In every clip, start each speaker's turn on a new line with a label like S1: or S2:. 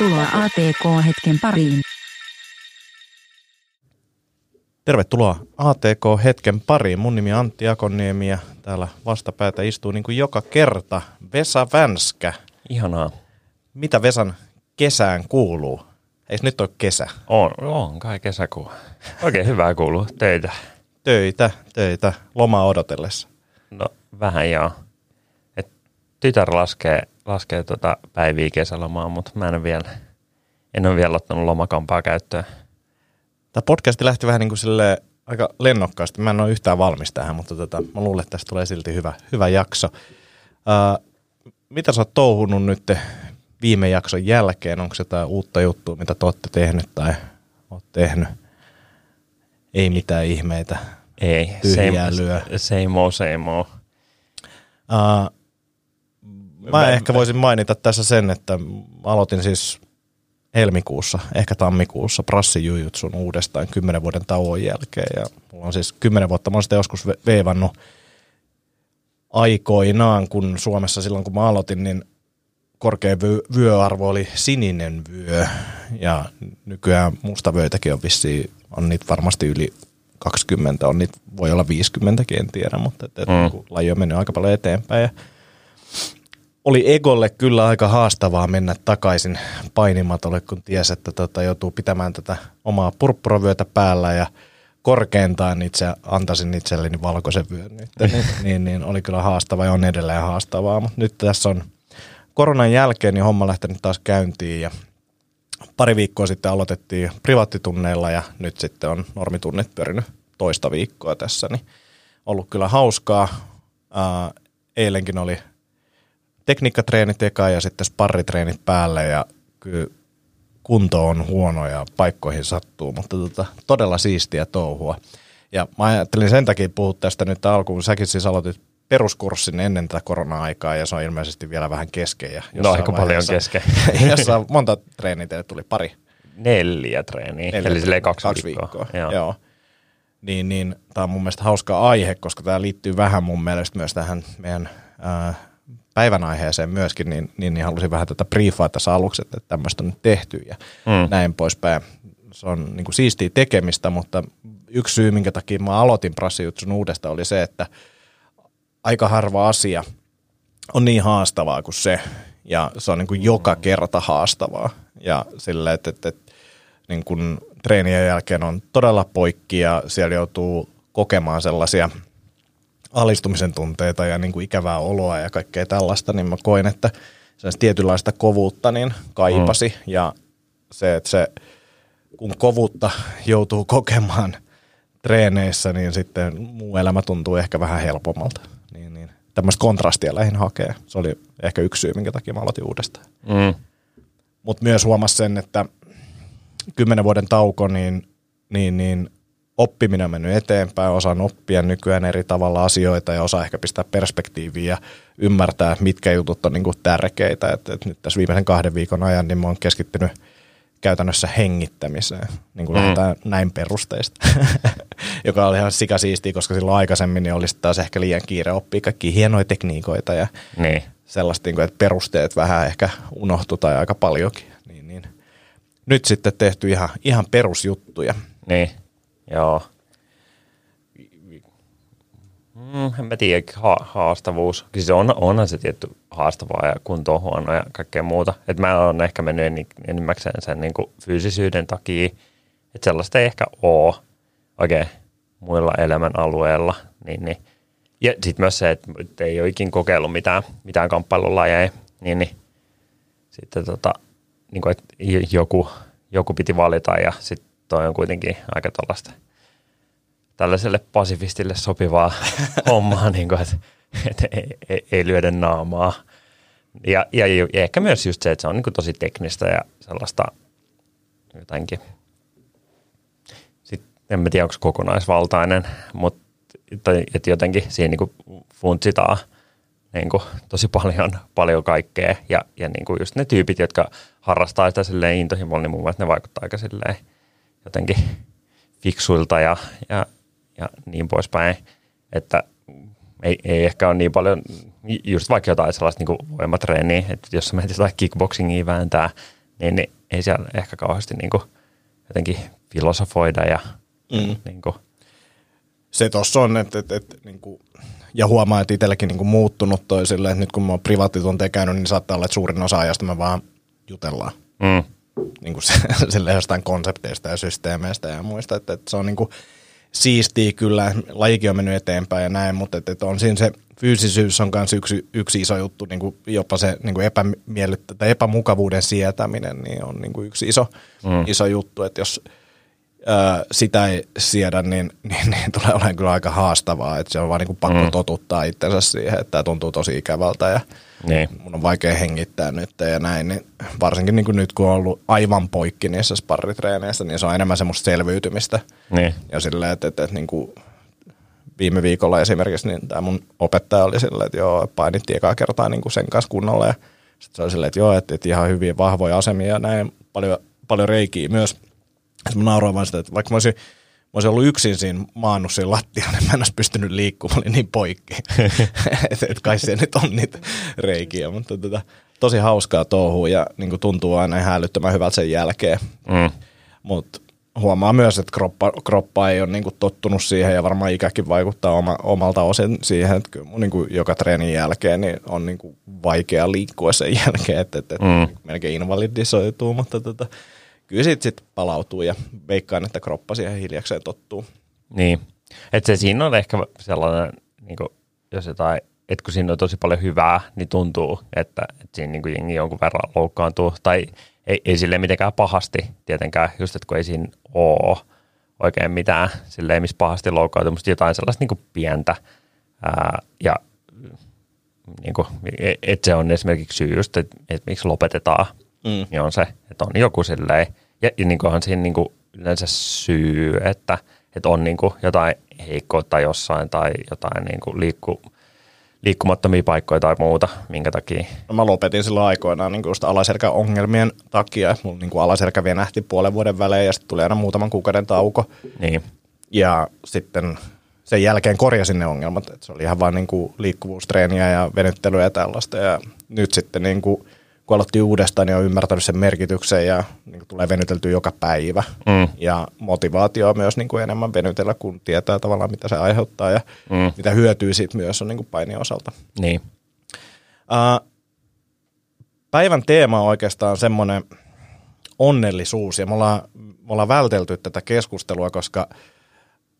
S1: Tervetuloa ATK-hetken pariin.
S2: Tervetuloa ATK-hetken pariin. Mun nimi on Antti Akoniemi ja täällä vastapäätä istuu niin kuin joka kerta Vesa Vänskä.
S3: Ihanaa.
S2: Mitä Vesan kesään kuuluu? Eikö nyt ole kesä?
S3: On, on kai kesäkuu. Oikein hyvää kuuluu. Töitä.
S2: Töitä, töitä, loma odotellessa.
S3: No vähän joo. Tytär laskee, laskee tota päiviä kesälomaa, mutta mä en ole vielä, en ole vielä ottanut lomakampaa käyttöön.
S2: Tämä podcasti lähti vähän niin kuin sille aika lennokkaasti. Mä en ole yhtään valmis tähän, mutta tota, mä luulen, että tästä tulee silti hyvä, hyvä jakso. Uh, mitä sä oot touhunut nyt viime jakson jälkeen? Onko se jotain uutta juttua, mitä te olette tehnyt tai oot tehnyt? Ei mitään ihmeitä.
S3: Ei,
S2: Tyhjää
S3: same,
S2: lyö.
S3: same old, same old.
S2: Uh, mä ehkä voisin mainita tässä sen, että aloitin siis helmikuussa, ehkä tammikuussa prassijujutsun uudestaan kymmenen vuoden tauon jälkeen. Ja mulla on siis kymmenen vuotta, mä oon sitä joskus ve- veivannut aikoinaan, kun Suomessa silloin kun mä aloitin, niin korkein vyö- vyöarvo oli sininen vyö. Ja nykyään mustavöitäkin on vissiin, on niitä varmasti yli 20, on niitä, voi olla 50, en tiedä, mutta et, et,
S3: Mm.
S2: mm. laji on mennyt aika paljon eteenpäin. Ja oli Egolle kyllä aika haastavaa mennä takaisin painimatolle, kun tiesi, että tota, joutuu pitämään tätä omaa purppuravyötä päällä ja korkeintaan itse antaisin itselleni valkoisen vyön nyt. niin, niin, niin, oli kyllä haastavaa ja on edelleen haastavaa, mutta nyt tässä on koronan jälkeen niin homma lähtenyt taas käyntiin ja pari viikkoa sitten aloitettiin privaattitunneilla ja nyt sitten on normitunnit pyörinyt toista viikkoa tässä, niin ollut kyllä hauskaa. Ää, eilenkin oli tekniikkatreenit eka ja sitten sparritreenit päälle ja kyllä kunto on huono ja paikkoihin sattuu, mutta tota, todella siistiä touhua. Ja mä ajattelin sen takia puhua tästä nyt alkuun. Säkin siis aloitit peruskurssin ennen tätä korona-aikaa ja se on ilmeisesti vielä vähän kesken. Ja
S3: No aika paljon kesken.
S2: Jossain monta treeniä teille tuli pari.
S3: Neljä treeniä,
S2: Neljä,
S3: eli silleen kaksi,
S2: kaksi
S3: viikkoa.
S2: viikkoa.
S3: Joo.
S2: Joo. Niin, niin tämä on mun mielestä hauska aihe, koska tämä liittyy vähän mun mielestä myös tähän meidän ää, päivän aiheeseen myöskin, niin, niin, niin halusin vähän tätä briefaa tässä aluksi, että tämmöistä on nyt tehty ja
S3: Mm.
S2: mm. näin poispäin. Se on niin kuin siistiä tekemistä, mutta yksi syy, minkä takia mä aloitin prassijutsun uudesta, oli se, että aika harva asia on niin haastavaa kuin se, ja se on niin kuin joka kerta haastavaa. Ja sillä, että, että, että niin kuin treenien jälkeen on todella poikki ja siellä joutuu kokemaan sellaisia alistumisen tunteita ja niin kuin ikävää oloa ja kaikkea tällaista, niin mä koin, että tietynlaista kovuutta niin kaipasi mm. ja se, että se, kun kovuutta joutuu kokemaan treeneissä, niin sitten muu elämä tuntuu ehkä vähän helpommalta. Niin, niin. Tämmöistä kontrastia lähin hakee. Se oli ehkä yksi syy, minkä takia mä aloitin uudestaan.
S3: Mm.
S2: Mutta myös huomasi sen, että kymmenen vuoden tauko, niin, niin, niin oppiminen on mennyt eteenpäin, osaan oppia nykyään eri tavalla asioita ja osaa ehkä pistää perspektiiviä ja ymmärtää, mitkä jutut on niinku tärkeitä. Et, et nyt tässä viimeisen kahden viikon ajan niin mä oon keskittynyt käytännössä hengittämiseen, niin kuin
S3: Mm.
S2: näin perusteista, joka oli ihan sikasiistiä, koska silloin aikaisemmin niin olisi taas ehkä liian kiire oppia kaikkia hienoja tekniikoita ja
S3: Niin.
S2: sellaista, niin kuin, että perusteet vähän ehkä unohtu tai aika paljonkin. Niin, niin. Nyt sitten tehty ihan, ihan perusjuttuja.
S3: Niin, joo. Mm, en mä tiedä, ha- haastavuus. Se on, onhan se tietty haastavaa ja kunto on huono ja kaikkea muuta. Et mä oon ehkä mennyt en, enimmäkseen sen niin kuin fyysisyyden takia, että sellaista ei ehkä ole oikein muilla elämän alueilla. Niin, niin. Ja sitten myös se, että et ei ole ikin kokeillut mitään, mitään kamppailulajeja, niin, niin sitten tota, niin kuin, että joku, joku piti valita ja sitten toi on kuitenkin aika tällaista tällaiselle pasifistille sopivaa hommaa, niin kuin, että, että ei, ei, ei lyödä naamaa. Ja, ja, ja ehkä myös just se, että se on niin kuin tosi teknistä ja sellaista jotenkin, sitten en mä tiedä, onko se kokonaisvaltainen, mutta tai, että jotenkin siinä niin funtsitaan niin kuin tosi paljon, paljon kaikkea. Ja, ja niin kuin just ne tyypit, jotka harrastaa sitä silleen intohimolla, niin mun mielestä ne vaikuttaa aika silleen jotenkin fiksuilta ja, ja, ja niin poispäin. Että ei, ei ehkä ole niin paljon, just vaikka jotain sellaista niin voimatreeniä, että jos sä menet jotain kickboxingia vääntää, niin, niin ei siellä ehkä kauheasti niin kuin jotenkin filosofoida ja
S2: Mm.
S3: niin kuin,
S2: se tuossa on, että, että, että niin kuin, ja huomaa, että itselläkin niin kuin muuttunut toi silleen, että nyt kun mä oon privaattitunteja käynyt, niin saattaa olla, että suurin osa ajasta me vaan jutellaan.
S3: mm,
S2: Niin kuin se, silleen jostain konsepteista ja systeemeistä ja muista, että, että se on niin kuin siistiä kyllä, lajikin on mennyt eteenpäin ja näin, mutta että, että on siinä se fyysisyys on myös yksi, yksi iso juttu, niin kuin jopa se niin kuin epämiellyttä, tai epämukavuuden sietäminen niin on niin kuin yksi iso, mm. iso juttu, että jos ö, sitä ei siedä, niin, niin, niin tulee olemaan kyllä aika haastavaa, että se on vaan niin kuin pakko mm. totuttaa itsensä siihen, että tämä tuntuu tosi ikävältä ja
S3: niin.
S2: mun on vaikea hengittää nyt ja näin, niin varsinkin niin kuin nyt kun on ollut aivan poikki niissä sparritreeneissä, niin se on enemmän semmoista selviytymistä.
S3: Niin.
S2: Ja silleen, että, että, että niin kuin viime viikolla esimerkiksi niin tämä mun opettaja oli silleen, että joo, painittiin ekaa kertaa niin kuin sen kanssa kunnolla ja sitten se oli silleen, että joo, että, että ihan hyvin vahvoja asemia ja näin paljon, paljon reikiä myös. Sitten mä nauroin vaan sitä, että vaikka mä olisin, mä olisin ollut yksin siinä maannut siinä lattialla, niin mä en olisi pystynyt liikkumaan, mä olin niin poikki. että et kai se nyt on niitä reikiä, mutta tota, tosi hauskaa touhua ja niin kuin tuntuu aina ihan älyttömän hyvältä sen jälkeen.
S3: Mm.
S2: Mutta huomaa myös, että kroppa, kroppa ei ole niinku tottunut siihen ja varmaan ikäkin vaikuttaa oma, omalta osin siihen, että kyllä mun niinku joka treenin jälkeen niin on niinku vaikea liikkua sen jälkeen, että, että, että
S3: Mm.
S2: melkein invalidisoituu, mutta tota, kyllä sit, sit palautuu ja veikkaan, että kroppa siihen hiljakseen tottuu.
S3: Niin. Että se siinä on ehkä sellainen, niin kuin, jos jotain, että kun siinä on tosi paljon hyvää, niin tuntuu, että, että siinä niin kuin jengi jonkun verran loukkaantuu. Tai ei, ei sille mitenkään pahasti tietenkään, just että kun ei siinä ole oikein mitään silleen, missä pahasti loukkaantuu, mutta jotain sellaista niin kuin pientä. Ää, ja niin kuin, että se on esimerkiksi syy just, että, että miksi lopetetaan,
S2: Mm.
S3: niin on se, että on joku silleen, ja, ja niin kuin onhan siinä niin kuin yleensä syy, että, että on niin kuin jotain heikkoutta jossain tai jotain niin kuin liikku, liikkumattomia paikkoja tai muuta, minkä takia.
S2: No mä lopetin silloin aikoinaan niin just alaselkäongelmien takia. Mun niin alaselkä venähti puolen vuoden välein ja sitten tuli aina muutaman kuukauden tauko.
S3: Niin,
S2: Ja sitten sen jälkeen korjasin ne ongelmat. Et se oli ihan vain niin kuin liikkuvuustreeniä ja venyttelyä ja tällaista. Ja nyt sitten niin kuin, kun aloitti uudestaan, niin on ymmärtänyt sen merkityksen ja niin kuin tulee venyteltyä joka päivä.
S3: Mm.
S2: Ja motivaatio on myös niin kuin enemmän venytellä, kun tietää tavallaan mitä se aiheuttaa ja
S3: Mm.
S2: mitä hyötyy siitä myös on niin kuin painin osalta.
S3: niin,
S2: Uh, päivän teema on oikeastaan semmoinen onnellisuus, ja me ollaan, me ollaan vältelty tätä keskustelua, koska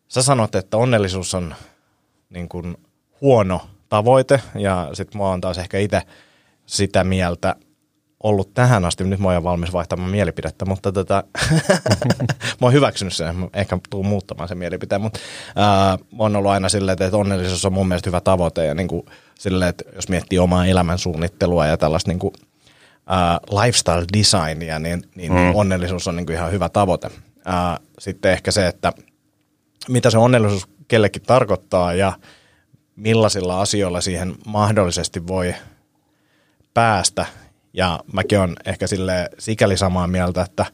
S2: sä sanot, että onnellisuus on niin kuin huono tavoite, ja sitten mä oon taas ehkä itse sitä mieltä ollut tähän asti, nyt mä oon valmis vaihtamaan mielipidettä, mutta tota, mä oon hyväksynyt sen, mä ehkä tuun muuttamaan sen mielipiteen, mutta ää, mä oon ollut aina silleen, että onnellisuus on mun mielestä hyvä tavoite, ja niin kuin silleen, että jos miettii omaa elämän suunnittelua ja tällaista niin kuin, ää, lifestyle designia, niin, niin mm. onnellisuus on niin kuin ihan hyvä tavoite. Ää, sitten ehkä se, että mitä se onnellisuus kellekin tarkoittaa ja millaisilla asioilla siihen mahdollisesti voi päästä. Ja mäkin on ehkä sille sikäli samaa mieltä, että,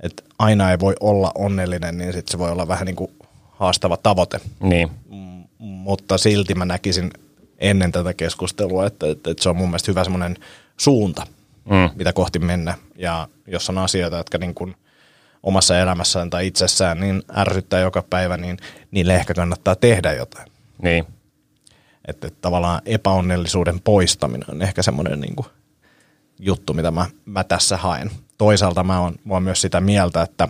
S2: että aina ei voi olla onnellinen, niin sitten se voi olla vähän niin kuin haastava tavoite.
S3: niin,
S2: M- mutta silti mä näkisin ennen tätä keskustelua, että, että, että se on mun mielestä hyvä semmoinen suunta,
S3: mm.
S2: mitä kohti mennä. Ja jos on asioita, jotka niin kuin omassa elämässään tai itsessään niin ärsyttää joka päivä, niin niille ehkä kannattaa tehdä jotain.
S3: niin,
S2: Että, että tavallaan epäonnellisuuden poistaminen on ehkä semmoinen niin kuin juttu, mitä mä, mä tässä haen. Toisaalta mä oon, mä oon myös sitä mieltä, että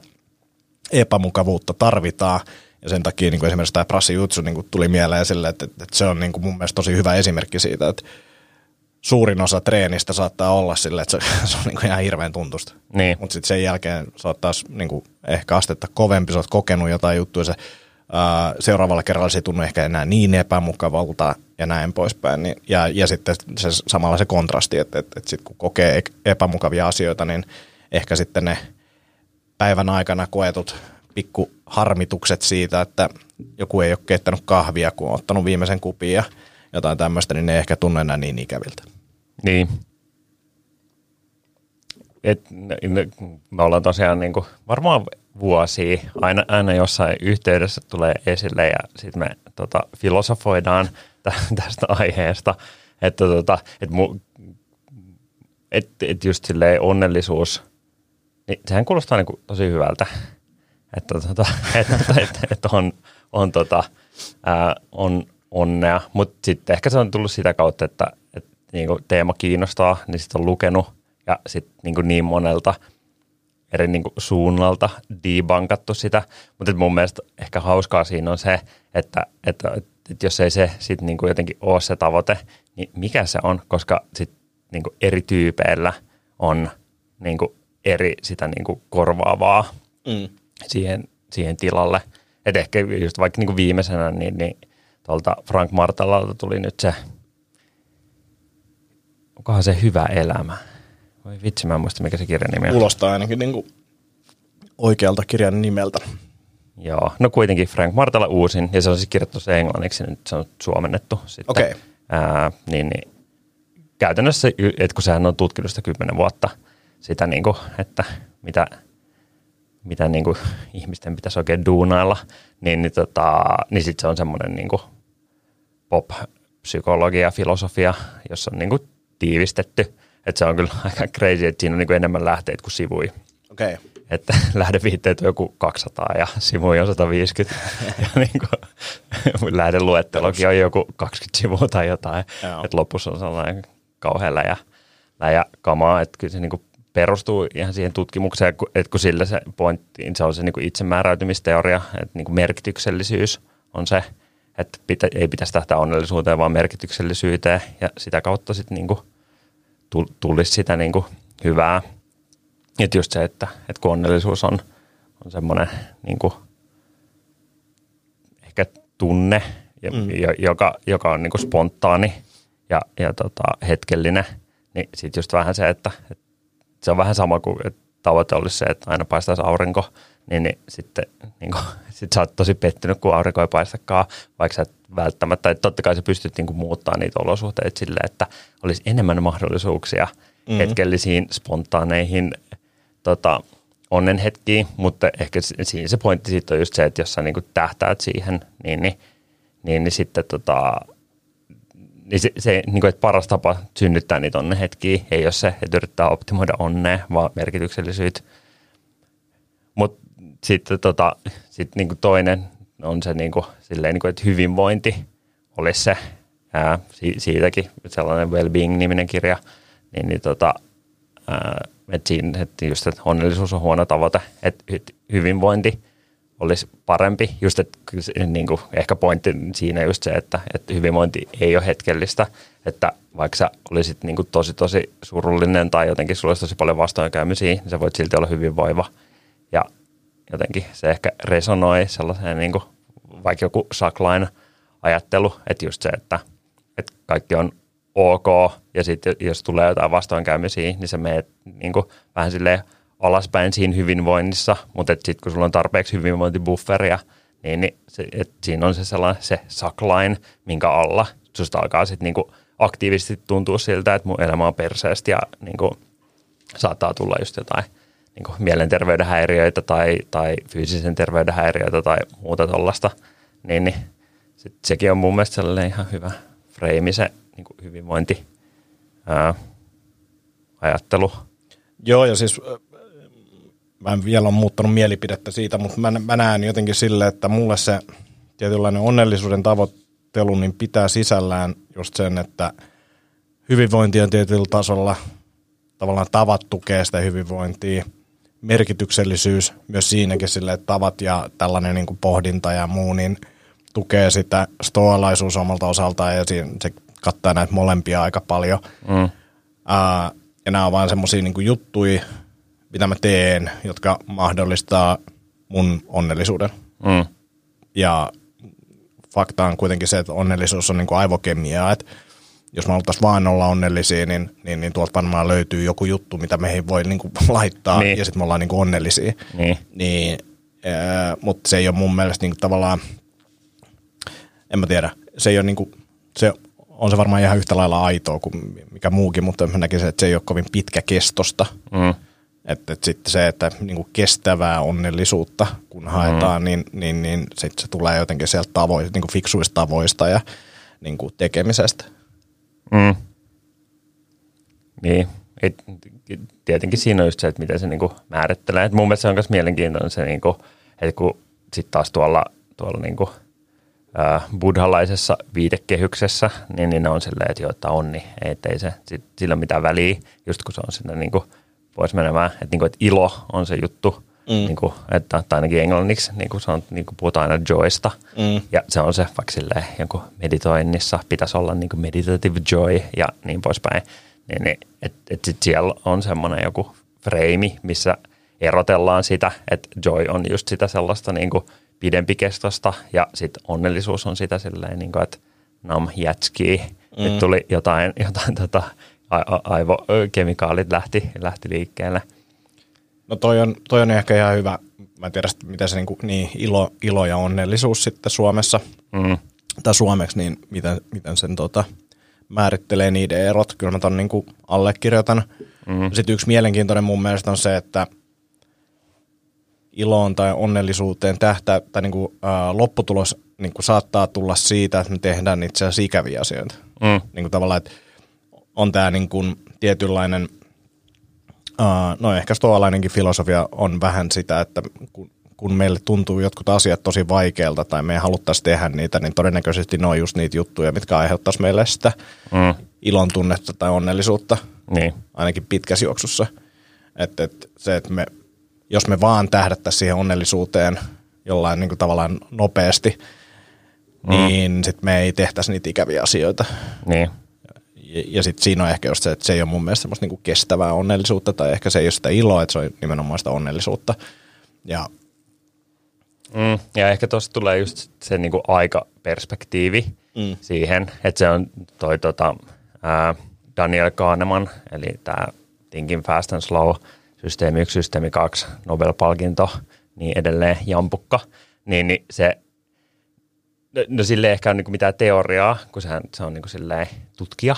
S2: epämukavuutta tarvitaan, ja sen takia niin kuin esimerkiksi tämä Prassi Jutsu niin kuin tuli mieleen sille, että, että se on niin kuin mun mielestä tosi hyvä esimerkki siitä, että suurin osa treenistä saattaa olla sille, että se, se on niin kuin ihan hirveän tuntusta.
S3: niin,
S2: Mutta sitten sen jälkeen sä oot taas niin kuin ehkä astetta kovempi, sä oot kokenut jotain juttuja, se seuraavalla kerralla se ei tunnu ehkä enää niin epämukavalta ja näin poispäin. Niin, ja, ja sitten se, samalla se kontrasti, että, että, että sitten kun kokee epämukavia asioita, niin ehkä sitten ne päivän aikana koetut pikku harmitukset siitä, että joku ei ole keittänyt kahvia, kun on ottanut viimeisen kupin ja jotain tämmöistä, niin ne ei ehkä tunne enää niin ikäviltä.
S3: niin. Et, ne- ne- me ollaan tosiaan niin kuin, varmaan vuosia, aina, aina jossain yhteydessä tulee esille ja sitten me tota, filosofoidaan tä, tästä aiheesta. Että tota, et mu, että et just silleen onnellisuus, niin sehän kuulostaa niinku tosi hyvältä, että tota, et, et, et, et on, on, tota, ää, on onnea, mutta sitten ehkä se on tullut sitä kautta, että, että niinku teema kiinnostaa, niin sitten on lukenut ja sitten niinku niin monelta eri niinku suunnalta debankattu sitä, mutta mun mielestä ehkä hauskaa siinä on se, että, että, että jos ei se sitten niinku jotenkin ole se tavoite, niin mikä se on, koska sitten niinku eri tyypeillä on niinku eri sitä niinku korvaavaa
S2: Mm.
S3: siihen, siihen tilalle. Et ehkä just vaikka niinku viimeisenä, niin, niin tuolta Frank Martalalta tuli nyt se, onkohan se hyvä elämä. Voi vitsi, mä en muista mikä se kirjan nimi on.
S2: Kuulostaa ainakin niin kuin oikealta kirjan nimeltä.
S3: Joo, no kuitenkin Frank Martala uusin, ja se on siis kirjoittu se englanniksi, nyt se on suomennettu sitten.
S2: Okei.
S3: Ää, niin, niin, käytännössä, että kun sehän on tutkinut sitä kymmenen vuotta, sitä niin kuin, että mitä, mitä niin kuin ihmisten pitäisi oikein duunailla, niin, niin, tota, niin sitten se on semmoinen niin kuin pop-psykologia, filosofia, jossa on niin kuin tiivistetty. Että se on kyllä aika crazy, että siinä on niin kuin enemmän lähteitä kuin sivui.
S2: Okei. Okay.
S3: Että lähdeviitteet on joku 200 ja sivuja on 150. ja niin kuin, lähdeluettelokin on joku 20 sivua tai jotain.
S2: Joo.
S3: Että lopussa on sellainen kauhean läjä, läjä kamaa. Että kyllä se niin kuin perustuu ihan siihen tutkimukseen, että kun sillä se pointti, se on se niin kuin itsemääräytymisteoria, että niin kuin merkityksellisyys on se, että pitä, ei pitäisi tähtää onnellisuuteen, vaan merkityksellisyyteen ja sitä kautta sitten niin kuin tulisi sitä niin kuin hyvää. Että just se, että, että kun onnellisuus on, on semmoinen niin kuin ehkä tunne, mm. joka, joka on niin kuin spontaani ja, ja tota, hetkellinen, niin sitten just vähän se, että, että se on vähän sama kuin että tavoite olisi se, että aina paistaisi aurinko, niin, niin sitten niin kuin, sit sä oot tosi pettynyt, kun aurinko ei paistakaan, vaikka sä et välttämättä, että totta kai sä pystyt niin kuin muuttaa niitä olosuhteita silleen, että olisi enemmän mahdollisuuksia mm-hmm. hetkellisiin, spontaaneihin tota, onnenhetkiin, mutta ehkä si- siinä se pointti siitä on just se, että jos sä niin kuin tähtäät siihen, niin, niin, niin, niin sitten tota, niin se, se niin kuin, että paras tapa synnyttää niitä onnenhetkiä ei ole se, että yrittää optimoida onnea, vaan merkityksellisyyttä. Mutta sitten tota, sit niinku toinen on se, niinku, silleen, niinku, että hyvinvointi olisi se, ää, si- siitäkin sellainen Wellbeing-niminen kirja, niin, niin tota, ää, että siinä, että just, että onnellisuus on huono tavoite, että hy- hyvinvointi olisi parempi. Just, että niin kuin, ehkä pointti siinä just se, että, että hyvinvointi ei ole hetkellistä, että vaikka sä olisit niin kuin tosi tosi surullinen tai jotenkin sulla olisi tosi paljon vastoinkäymisiä, niin sä voit silti olla hyvinvoiva. Ja jotenkin se ehkä resonoi sellaiseen niin kuin, vaikka joku saklain ajattelu, että just se, että, että kaikki on ok ja sitten jos tulee jotain vastoinkäymisiä, niin sä meet niin vähän silleen alaspäin siinä hyvinvoinnissa, mutta sitten kun sulla on tarpeeksi hyvinvointibufferia, niin, niin se, et siinä on se sellainen se saklain, minkä alla susta alkaa sitten niinku aktiivisesti tuntua siltä, että mun elämä on perseestä ja niinku saattaa tulla just jotain niinku mielenterveyden häiriöitä tai, tai fyysisen terveyden häiriöitä tai muuta tuollaista, niin, niin sit sekin on mun mielestä sellainen ihan hyvä freimi se niinku hyvinvointi ää, ajattelu.
S2: Joo, ja siis mä en vielä ole muuttanut mielipidettä siitä, mutta mä, mä näen jotenkin sille, että mulle se tietynlainen onnellisuuden tavoittelu niin pitää sisällään just sen, että hyvinvointi on tietyllä tasolla, tavallaan tavat tukee sitä hyvinvointia, merkityksellisyys myös siinäkin sille, että tavat ja tällainen niin kuin pohdinta ja muu, niin tukee sitä stoalaisuus omalta osaltaan ja siinä, se kattaa näitä molempia aika paljon.
S3: Mm.
S2: Ää, ja nämä on vaan semmoisia niin juttuja, mitä mä teen, jotka mahdollistaa mun onnellisuuden.
S3: Mm.
S2: Ja fakta on kuitenkin se, että onnellisuus on niin kuin aivokemiaa, että jos me haluttaisiin vaan olla onnellisia, niin, niin, niin tuolta varmaan löytyy joku juttu, mitä meihin voi niin kuin laittaa,
S3: Niin.
S2: ja sitten me ollaan niin kuin onnellisia.
S3: Niin.
S2: Niin, ää, mutta se ei ole mun mielestä niin kuin tavallaan, en mä tiedä, se ei ole niin kuin, se on se varmaan ihan yhtä lailla aitoa kuin mikä muukin, mutta mä näkisin, että se ei ole kovin pitkäkestosta.
S3: Mm.
S2: Että et sitten se, että niinku kestävää onnellisuutta kun haetaan, mm. niin, niin, niin sitten se tulee jotenkin sieltä tavoista, niinku fiksuista tavoista ja niinku tekemisestä.
S3: Mm. Niin, et, tietenkin siinä on just se, että miten se niin kuin määrittelee. Et mun mielestä se on myös mielenkiintoinen se, niin kuin, että kun sitten taas tuolla, tuolla niin kuin, ää, buddhalaisessa viitekehyksessä, niin, niin ne on silleen, että että on, niin ei se sit, sillä ole mitään väliä, just kun se on sinne niin kuin, pois menemään. Että, niin kuin, että ilo on se juttu, mm. niin kuin, että, tai ainakin englanniksi niin kuin on, niin kuin puhutaan aina joysta. Mm. Ja se on se vaikka silleen, jonkun meditoinnissa pitäisi olla niin kuin meditative joy ja niin poispäin. Niin, niin että et sit siellä on semmoinen joku freimi, missä erotellaan sitä, että joy on just sitä sellaista niin kuin pidempikestosta ja sitten onnellisuus on sitä silleen, niin kuin, että nam jätskii, mm. että tuli jotain, jotain tota, a- aivokemikaalit lähti, lähti liikkeelle.
S2: No toi on, toi on ehkä ihan hyvä. Mä en tiedä, miten se niin, kuin, niin ilo, ilo ja onnellisuus sitten Suomessa, mm. tai suomeksi, niin miten, miten sen tota, määrittelee niiden erot. Kyllä mä ton niin kuin allekirjoitan. Mm. Sitten yksi mielenkiintoinen mun mielestä on se, että iloon tai onnellisuuteen tähtää, tai niin kuin, ää, lopputulos niin kuin saattaa tulla siitä, että me tehdään itse asiassa ikäviä asioita. Mm. Niin kuin tavallaan, että on tämä niin kuin tietynlainen, no ehkä stoalainenkin filosofia on vähän sitä, että kun, kun meille tuntuu jotkut asiat tosi vaikealta tai me ei haluttaisi tehdä niitä, niin todennäköisesti ne on just niitä juttuja, mitkä aiheuttaisi meille sitä mm. ilon tunnetta tai onnellisuutta, niin. ainakin pitkässä juoksussa. Että et se, että me jos me vaan tähdättäisiin siihen onnellisuuteen jollain niin kuin tavallaan nopeasti, mm. niin sitten me ei tehtäisi niitä ikäviä asioita.
S3: Niin.
S2: Ja, ja sitten siinä on ehkä just se, että se ei ole mun mielestä semmoista niin kuin kestävää onnellisuutta, tai ehkä se ei ole sitä iloa, että se on nimenomaan sitä onnellisuutta. Ja,
S3: mm, ja ehkä tuossa tulee just se niin kuin aikaperspektiivi mm. siihen, että se on toi tota, ää, Daniel Kahneman, eli tämä Thinking Fast and Slow – systeemi 1, systeemi 2, Nobel-palkinto, niin edelleen jampukka, niin, niin se, no, no sille ehkä on niin mitään teoriaa, kun sehän, se on niin silleen tutkija,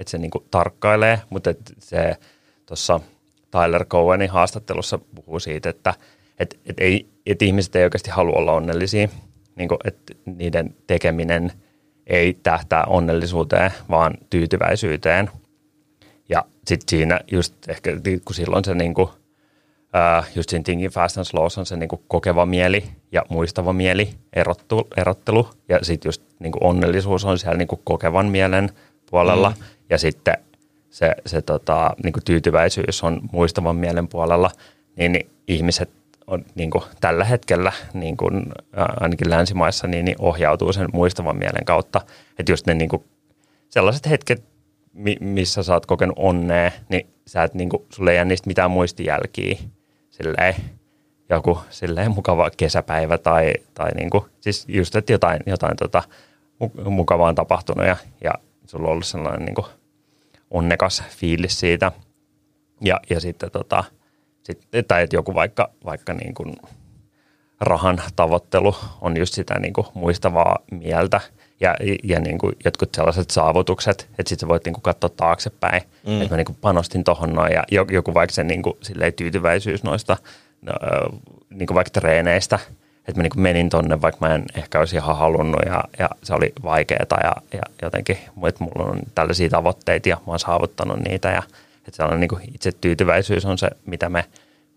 S3: että se niin tarkkailee, mutta se tuossa Tyler Cowenin haastattelussa puhuu siitä, että et, et ei, et ihmiset ei oikeasti halua olla onnellisia, niin kuin, että niiden tekeminen ei tähtää onnellisuuteen, vaan tyytyväisyyteen – ja sitten siinä just ehkä, kun silloin se niinku, ää, just siinä Thinking Fast and Slow on se niinku kokeva mieli ja muistava mieli erottu, erottelu. Ja sitten just niinku onnellisuus on siellä niinku kokevan mielen puolella. Mm. Ja sitten se, se tota, niinku tyytyväisyys on muistavan mielen puolella. Niin, niin ihmiset on niin kuin tällä hetkellä niin kuin, ainakin länsimaissa niin, niin ohjautuu sen muistavan mielen kautta. Että just ne niin kuin, sellaiset hetket, missä sä oot kokenut onnea, niin sä et niinku, sulle ei jää niistä mitään muistijälkiä. Silleen, joku silleen mukava kesäpäivä tai, tai niinku, siis just, että jotain, jotain tota, mukavaa on tapahtunut ja, ja sulla on ollut sellainen niinku onnekas fiilis siitä. Ja, ja sitten tota, sit, tai että joku vaikka, vaikka niin kuin rahan tavoittelu on just sitä niin kuin muistavaa mieltä – ja, ja niin kuin jotkut sellaiset saavutukset, että sitten sä voit niin kuin katsoa taaksepäin, mm. että mä niin kuin panostin tohon noin ja joku vaikka se niin kuin, tyytyväisyys noista no, niin kuin vaikka treeneistä, että mä niin menin tonne, vaikka mä en ehkä olisi ihan halunnut ja, ja se oli vaikeaa ja, ja jotenkin, että mulla on tällaisia tavoitteita ja mä oon saavuttanut niitä ja että sellainen niin kuin itse tyytyväisyys on se, mitä me,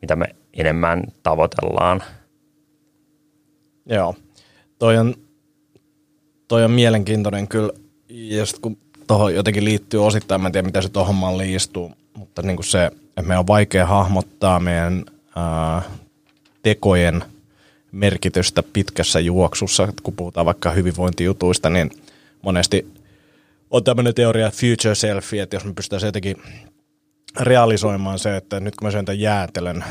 S3: mitä me enemmän tavoitellaan.
S2: Joo, toi on toi on mielenkiintoinen kyllä. Ja sitten kun tuohon jotenkin liittyy osittain, mä en tiedä mitä se tuohon malliin istuu, mutta niin kuin se, että meidän on vaikea hahmottaa meidän ää, tekojen merkitystä pitkässä juoksussa, kun puhutaan vaikka hyvinvointijutuista, niin monesti on tämmöinen teoria future selfie, että jos me pystytään jotenkin realisoimaan se, että nyt kun mä syön tämän jäätelön,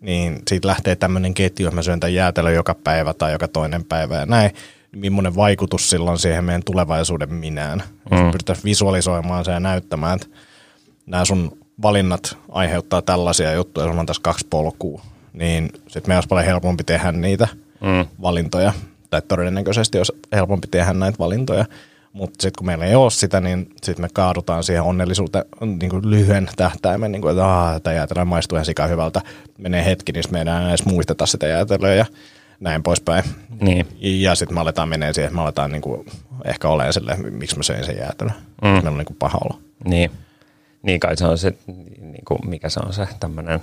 S2: niin siitä lähtee tämmöinen ketju, että mä syön tämän jäätelön joka päivä tai joka toinen päivä ja näin, millainen vaikutus silloin siihen meidän tulevaisuuden minään. Mm. Jos pyritään visualisoimaan se ja näyttämään, että nämä sun valinnat aiheuttaa tällaisia juttuja, jos on tässä kaksi polkua, niin sitten meidän olisi paljon helpompi tehdä niitä mm. valintoja. Tai todennäköisesti olisi helpompi tehdä näitä valintoja. Mutta sitten kun meillä ei ole sitä, niin sitten me kaadutaan siihen onnellisuuteen niin kuin lyhyen tähtäimen, niin kuin, että tämä jäätelö maistuu ihan sika hyvältä. Menee hetki, niin me ei enää edes muisteta sitä jäätelöä. Ja näin poispäin.
S3: Niin.
S2: Ja sitten me aletaan menee siihen, että me aletaan niinku ehkä olemaan sille, miksi mä söin sen jäätelön. Mm. Meillä on niinku paha olo.
S3: Niin. Niin kai se on se, niin kuin, mikä se on se tämmöinen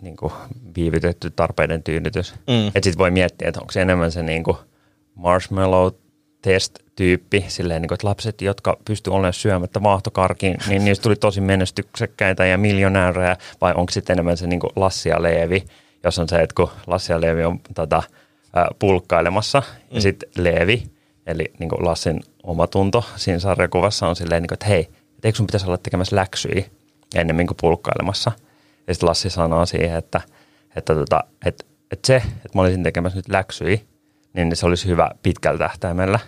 S3: niin kuin viivytetty tarpeiden tyydytys.
S2: Mm.
S3: Että sitten voi miettiä, että onko se enemmän se niin kuin marshmallow test-tyyppi, silleen, niin kuin, että lapset, jotka pystyvät olemaan syömättä vaahtokarkin, niin niistä tuli tosi menestyksekkäitä ja miljonäärejä, vai onko sitten enemmän se niin kuin Lassi ja Leevi, jos on se, että kun Lassi ja Leevi on tota, ää, pulkkailemassa, mm. ja sitten Leevi, eli niin kuin Lassin omatunto siinä sarjakuvassa on silleen, niin kuin, että hei, et eikö sun pitäisi olla tekemässä läksyjä ennemmin kuin pulkkailemassa. Ja sitten Lassi sanoo siihen, että, että, tota, että, että se, että mä olisin tekemässä nyt läksyjä, niin se olisi hyvä pitkällä tähtäimellä.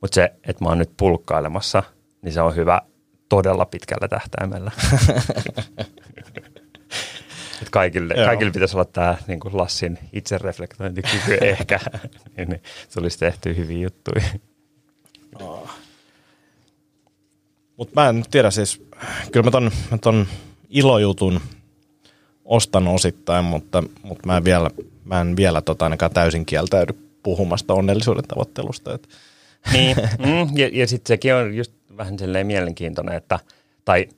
S3: Mutta se, että mä oon nyt pulkkailemassa, niin se on hyvä todella pitkällä tähtäimellä. Et kaikille,
S2: Joo.
S3: kaikille pitäisi olla tämä niin Lassin itsereflektointikyky ehkä, niin, niin se olisi tehty hyviä juttuja.
S2: Mutta mä en tiedä siis, kyllä mä ton, mä ton ilojutun ostan osittain, mutta, mutta mä en vielä, mä en vielä tota ainakaan täysin kieltäydy puhumasta onnellisuuden tavoittelusta. Et,
S3: Niin, mm, ja, ja sitten sekin on just vähän silleen mielenkiintoinen, että, tai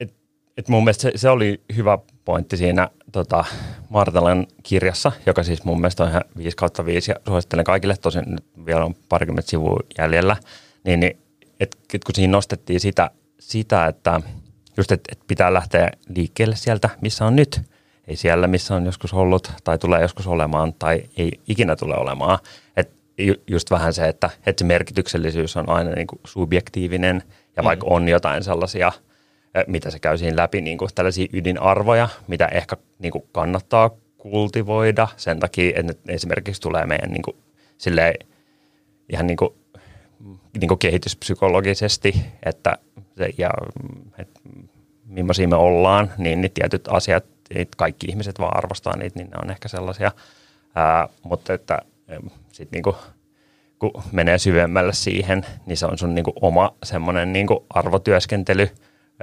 S3: et, et mun mielestä se, se oli hyvä pointti siinä tota, Martalan kirjassa, joka siis mun mielestä on ihan 5 kautta 5 ja suosittelen kaikille, tosin nyt vielä on parikymmentä sivua jäljellä, niin, niin et, et kun siinä nostettiin sitä, sitä että just et, et pitää lähteä liikkeelle sieltä, missä on nyt, ei siellä, missä on joskus ollut tai tulee joskus olemaan tai ei ikinä tule olemaan. Et ju- just vähän se, että, että se merkityksellisyys on aina niin kuin subjektiivinen ja vaikka on jotain sellaisia, mitä se käy siinä läpi, niin kuin tällaisia ydinarvoja, mitä ehkä niin kuin kannattaa kultivoida sen takia, että ne esimerkiksi tulee meidän niin kuin, silleen, ihan niin kuin, niin kuin kehityspsykologisesti, että se, ja että millaisia me ollaan, niin, niin tietyt asiat, että kaikki ihmiset vaan arvostaa niitä, niin ne on ehkä sellaisia. Ää, mutta että sitten niinku, kun menee syvemmälle siihen, niin se on sun niinku oma semmoinen niinku arvotyöskentely,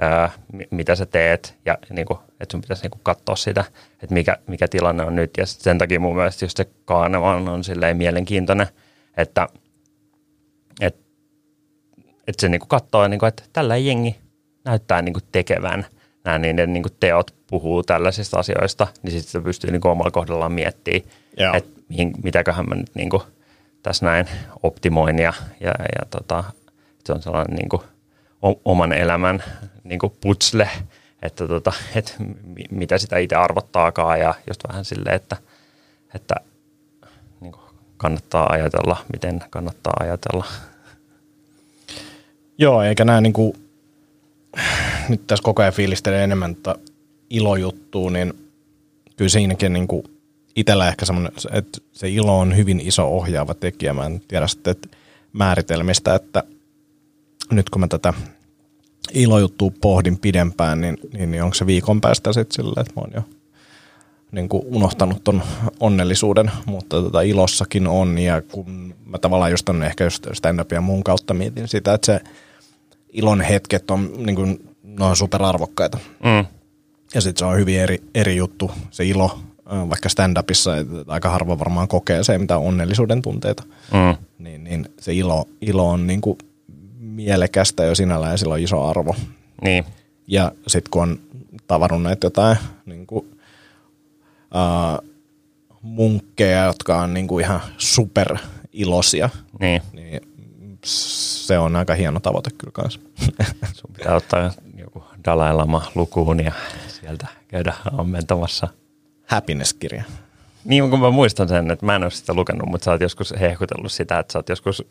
S3: ää, mi- mitä sä teet ja niinku, että sun pitäisi niinku katsoa sitä, että mikä, mikä tilanne on nyt. Ja sen takia mun mielestä just se Kahneman on silleen mielenkiintoinen, että et, et se niinku katsoo, niinku, että tällä jengi näyttää niinku tekevän nämä niiden niinku teot puhuu tällaisista asioista, niin sitten se pystyy niinku omalla kohdallaan miettimään, että mihin, mitäköhän mä nyt niinku tässä näin optimoin ja, ja, ja tota, se on sellainen niinku oman elämän niinku putsle, että tota, et mi- mitä sitä itse arvottaakaan ja just vähän silleen, että, että niinku kannattaa ajatella, miten kannattaa ajatella.
S2: Joo, eikä nämä niinku, nyt tässä koko ajan fiilistelee enemmän tota ilojuttua, niin kyllä siinäkin niinku itsellä ehkä semmoinen, että se ilo on hyvin iso ohjaava tekijä. Mä en tiedä sitten että määritelmistä, että nyt kun mä tätä ilojuttua pohdin pidempään, niin, niin, niin onko se viikon päästä sitten sillä, että mä oon jo niin kuin unohtanut ton onnellisuuden, mutta tota ilossakin on. Ja kun mä tavallaan just on ehkä just stand-upia mun kautta mietin sitä, että se ilon hetket on, niin kuin, ne on superarvokkaita.
S3: Mm.
S2: Ja sitten se on hyvin eri, eri juttu, se ilo, vaikka stand-upissa, aika harva varmaan kokee se, mitä on onnellisuuden tunteita.
S3: Mm.
S2: Niin, niin se ilo, ilo on niin kuin mielekästä jo sinällään ja sillä on iso arvo.
S3: Niin,
S2: Ja sitten kun on tavannut näitä jotain niin kuin, uh, munkkeja, jotka on niin kuin ihan super iloisia,
S3: niin.
S2: niin se on aika hieno tavoite kyllä kanssa.
S3: Sun pitää ottaa joku Dalai Lama lukuun ja sieltä käydä ammentamassa.
S2: Happiness-kirja.
S3: Niin kun mä muistan sen, että mä en ole sitä lukenut, mutta sä oot joskus hehkutellut sitä, että sä oot joskus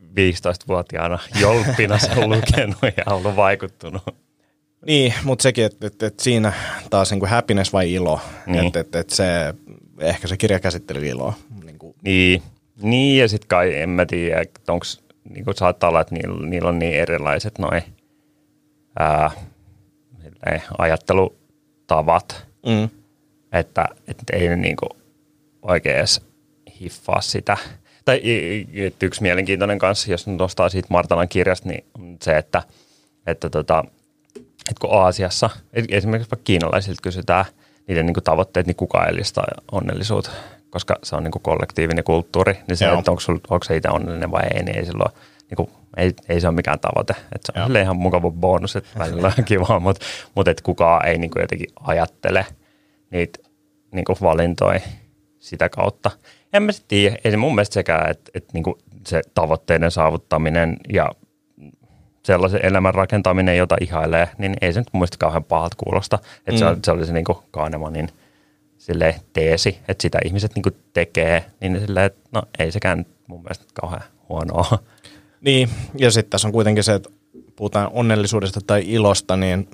S3: 15-vuotiaana jolppina sen lukenut ja ollut vaikuttunut.
S2: Niin, mutta sekin, että et, et siinä taas niin kuin happiness vai ilo.
S3: Niin.
S2: Että et, et se, ehkä se kirja käsitteli iloa. Niin kuin,
S3: Niin, niin ja sitten kai en mä tiedä, onko, niin kuin saattaa olla, että niillä, niillä on niin erilaiset noi ää, silleen ajattelutavat,
S2: mm.
S3: että, että ei ne niinku oikein edes hiffaa sitä. Tai yksi mielenkiintoinen kanssa, jos nyt nostaa siitä Martalan kirjasta, niin on se, että, että, tota, että kun Aasiassa, esimerkiksi vaikka kiinalaisilta kysytään niiden niinku tavoitteet, niin kuka ei listaa onnellisuutta, koska se on niinku kollektiivinen kulttuuri, niin se,
S2: Joo.
S3: että onko, sul, onko se itse onnellinen vai ei, niin ei silloin niin kuin, ei, ei se ole mikään tavoite. Että se on ihan mukava bonus, että välillä on kiva, mutta, mutta että kukaan ei niin kuin jotenkin ajattele niitä niin kuin valintoja sitä kautta. En mä sitten tiedä, ei se mun mielestä sekään, että, että niin kuin se tavoitteiden saavuttaminen ja sellaisen elämän rakentaminen, jota ihailee, niin ei se nyt mun mielestä kauhean pahalta kuulosta. Että mm. se, se oli se niin kuin Kahnemanin sille teesi, että sitä ihmiset niin kuin tekee, niin silleen, että no ei sekään mun mielestä kauhean huonoa.
S2: Niin, ja sitten tässä on kuitenkin se, että puhutaan onnellisuudesta tai ilosta, niin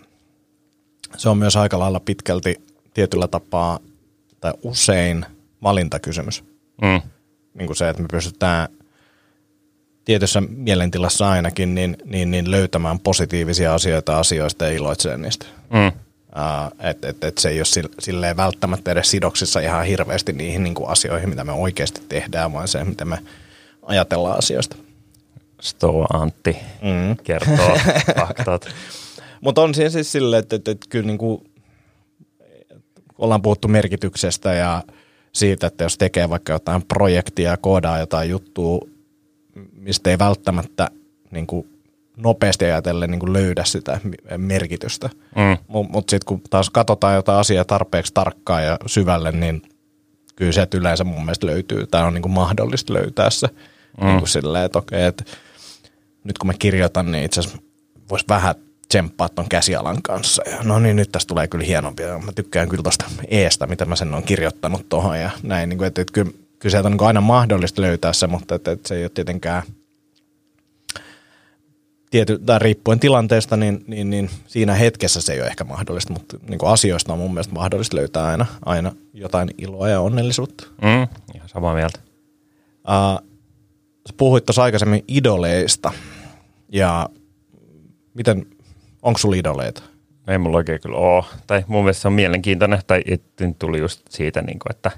S2: se on myös aika lailla pitkälti tietyllä tapaa tai usein valintakysymys.
S3: Mm.
S2: Niin kuin se, että me pystytään tietyssä mielentilassa ainakin niin, niin, niin löytämään positiivisia asioita asioista ja iloitsemaan niistä.
S3: Mm.
S2: Uh, että et, et se ei ole silleen välttämättä edes sidoksissa ihan hirveästi niihin niin kuin asioihin, mitä me oikeasti tehdään, vaan se, mitä me ajatellaan asioista.
S3: Stoa Antti mm. kertoo faktat.
S2: Mutta on siinä siis silleen, että, että, että kyllä niin kuin ollaan puhuttu merkityksestä ja siitä, että jos tekee vaikka jotain projektia ja koodaa jotain juttua, mistä ei välttämättä niin kuin nopeasti ajatellen niin kuin löydä sitä merkitystä. Mm. Mutta mut sitten kun taas katsotaan jotain asiaa tarpeeksi tarkkaan ja syvälle, niin kyllä se yleensä mun mielestä löytyy, tai on niin kuin mahdollista löytää se mm. niin kuin silleen, että okei, että nyt kun mä kirjoitan, niin itse asiassa voisi vähän tsemppaa ton käsialan kanssa. Ja no niin, nyt tästä tulee kyllä hienompi. Ja mä tykkään kyllä tosta eestä, mitä mä sen on kirjoittanut tuohon ja näin. Niin kuin, että, että kyllä, kyllä sieltä on niin aina mahdollista löytää se, mutta että, että se ei ole tietenkään tiety, tai riippuen tilanteesta, niin, niin, niin, siinä hetkessä se ei ole ehkä mahdollista, mutta niin kuin asioista on mun mielestä mahdollista löytää aina, aina jotain iloa ja onnellisuutta.
S3: Mm, ihan samaa mieltä.
S2: Uh, sä puhuit tuossa aikaisemmin idoleista ja miten, onko sulla idoleita?
S3: Ei mulla oikein kyllä ole. Tai mun mielestä se on mielenkiintoinen, tai että tuli just siitä, niin kuin, että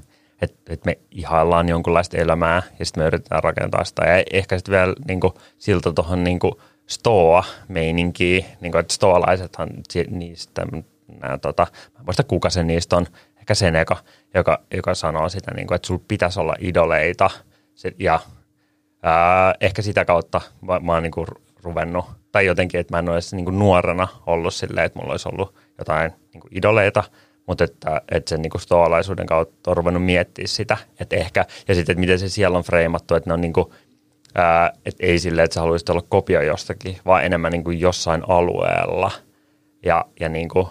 S3: että et me ihaillaan jonkunlaista elämää ja sitten me yritetään rakentaa sitä. Ja ehkä sitten vielä niin kuin, siltä tuohon niin stoa-meininkiin, niin kuin, että stoalaisethan niistä, nää, tota, mä muista kuka se niistä on, ehkä Seneca, joka, joka sanoo sitä, niin kuin, että sulla pitäisi olla idoleita. Se, ja ää, ehkä sitä kautta mä, mä oon niin kuin, ruvennut, tai jotenkin, että mä en ole edes niin kuin nuorena ollut silleen, että mulla olisi ollut jotain niin kuin idoleita, mutta että, että sen niin stoalaisuuden kautta on ruvennut miettiä sitä, että ehkä, ja sitten, että miten se siellä on freimattu, että ne on niin kuin, ää, että ei silleen, että sä haluaisit olla kopio jostakin, vaan enemmän niin kuin jossain alueella. Ja, ja niin kuin,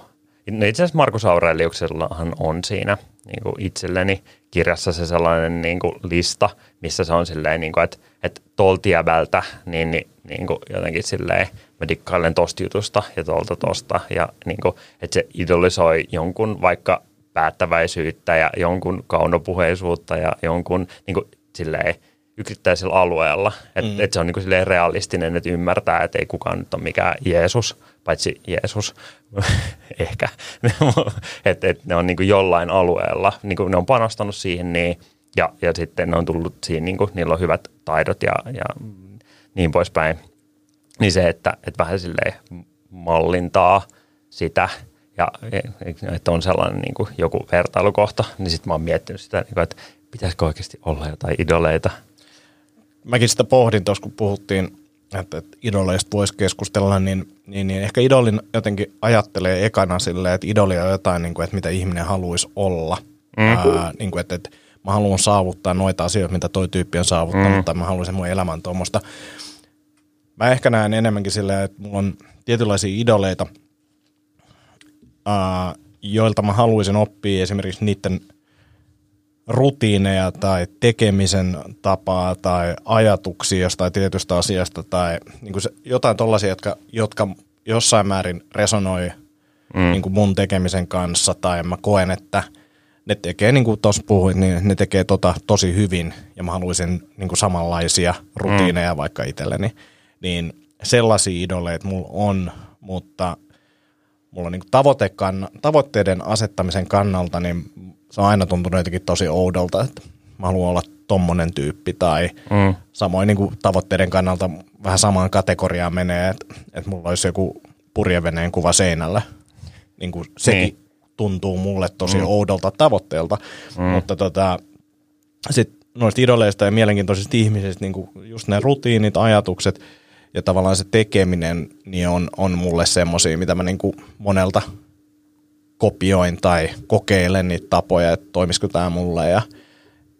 S3: no itse asiassa Markus Aureliuksellahan on siinä niin kuin itselleni kirjassa se sellainen niin kuin lista, missä se on silleen, niin kuin, että, että toltiäbältä, niin, niin, niin kuin jotenkin silleen, mä dikkailen tosta jutusta ja tuolta tosta, ja niin kuin, että se idolisoi jonkun vaikka päättäväisyyttä ja jonkun kaunopuheisuutta ja jonkun niin kuin, silleen, yksittäisellä alueella. Että mm. et se on niin kuin realistinen, että ymmärtää, että ei kukaan nyt ole mikään Jeesus, paitsi Jeesus ehkä. että et ne on niin kuin jollain alueella, niin kuin ne on panostanut siihen niin, ja, ja sitten ne on tullut siihen, niin kuin, niillä on hyvät taidot ja, ja niin poispäin. Niin se, että, että vähän silleen mallintaa sitä ja että on sellainen niin kuin joku vertailukohta, niin sitten mä oon miettinyt sitä, niin kuin, että pitäisikö oikeasti olla jotain idoleita –
S2: mäkin sitä pohdin tuossa, kun puhuttiin, että, että idoleista voisi keskustella, niin, niin, niin ehkä idolin jotenkin ajattelee ekana silleen, että idoli on jotain, niin kuin, että mitä ihminen haluaisi olla. Mm. Ää, niin kuin, että, että mä haluan saavuttaa noita asioita, mitä toi tyyppi on saavuttanut, mm. tai mä haluaisin mun elämän tuommoista. Mä ehkä näen enemmänkin silleen, että mulla on tietynlaisia idoleita, ää, joilta mä haluaisin oppia esimerkiksi niiden – rutiineja tai tekemisen tapaa tai ajatuksia jostain tietystä asiasta tai niin kuin se, jotain tollaisia, jotka, jotka jossain määrin resonoi mm. niin kuin mun tekemisen kanssa tai mä koen, että ne tekee, niin kuin tuossa puhuin, niin ne tekee tota tosi hyvin ja mä haluaisin niin kuin samanlaisia rutiineja mm. vaikka itselleni. Niin sellaisia idoleita mulla on, mutta mulla on niin tavoitekan, tavoitteiden asettamisen kannalta, niin se on aina tuntunut jotenkin tosi oudolta, että mä haluan olla tommonen tyyppi tai mm. samoin niin kuin tavoitteiden kannalta vähän samaan kategoriaan menee, että, että mulla olisi joku purjeveneen kuva seinällä. Niin kuin sekin niin. tuntuu mulle tosi mm. oudolta tavoitteelta, mm. mutta tota, sitten noista idoleista ja mielenkiintoisista ihmisistä, niin kuin just ne rutiinit, ajatukset ja tavallaan se tekeminen, niin on, on mulle semmoisia, mitä mä niin kuin monelta kopioin tai kokeilen niitä tapoja, että toimisiko tämä mulle ja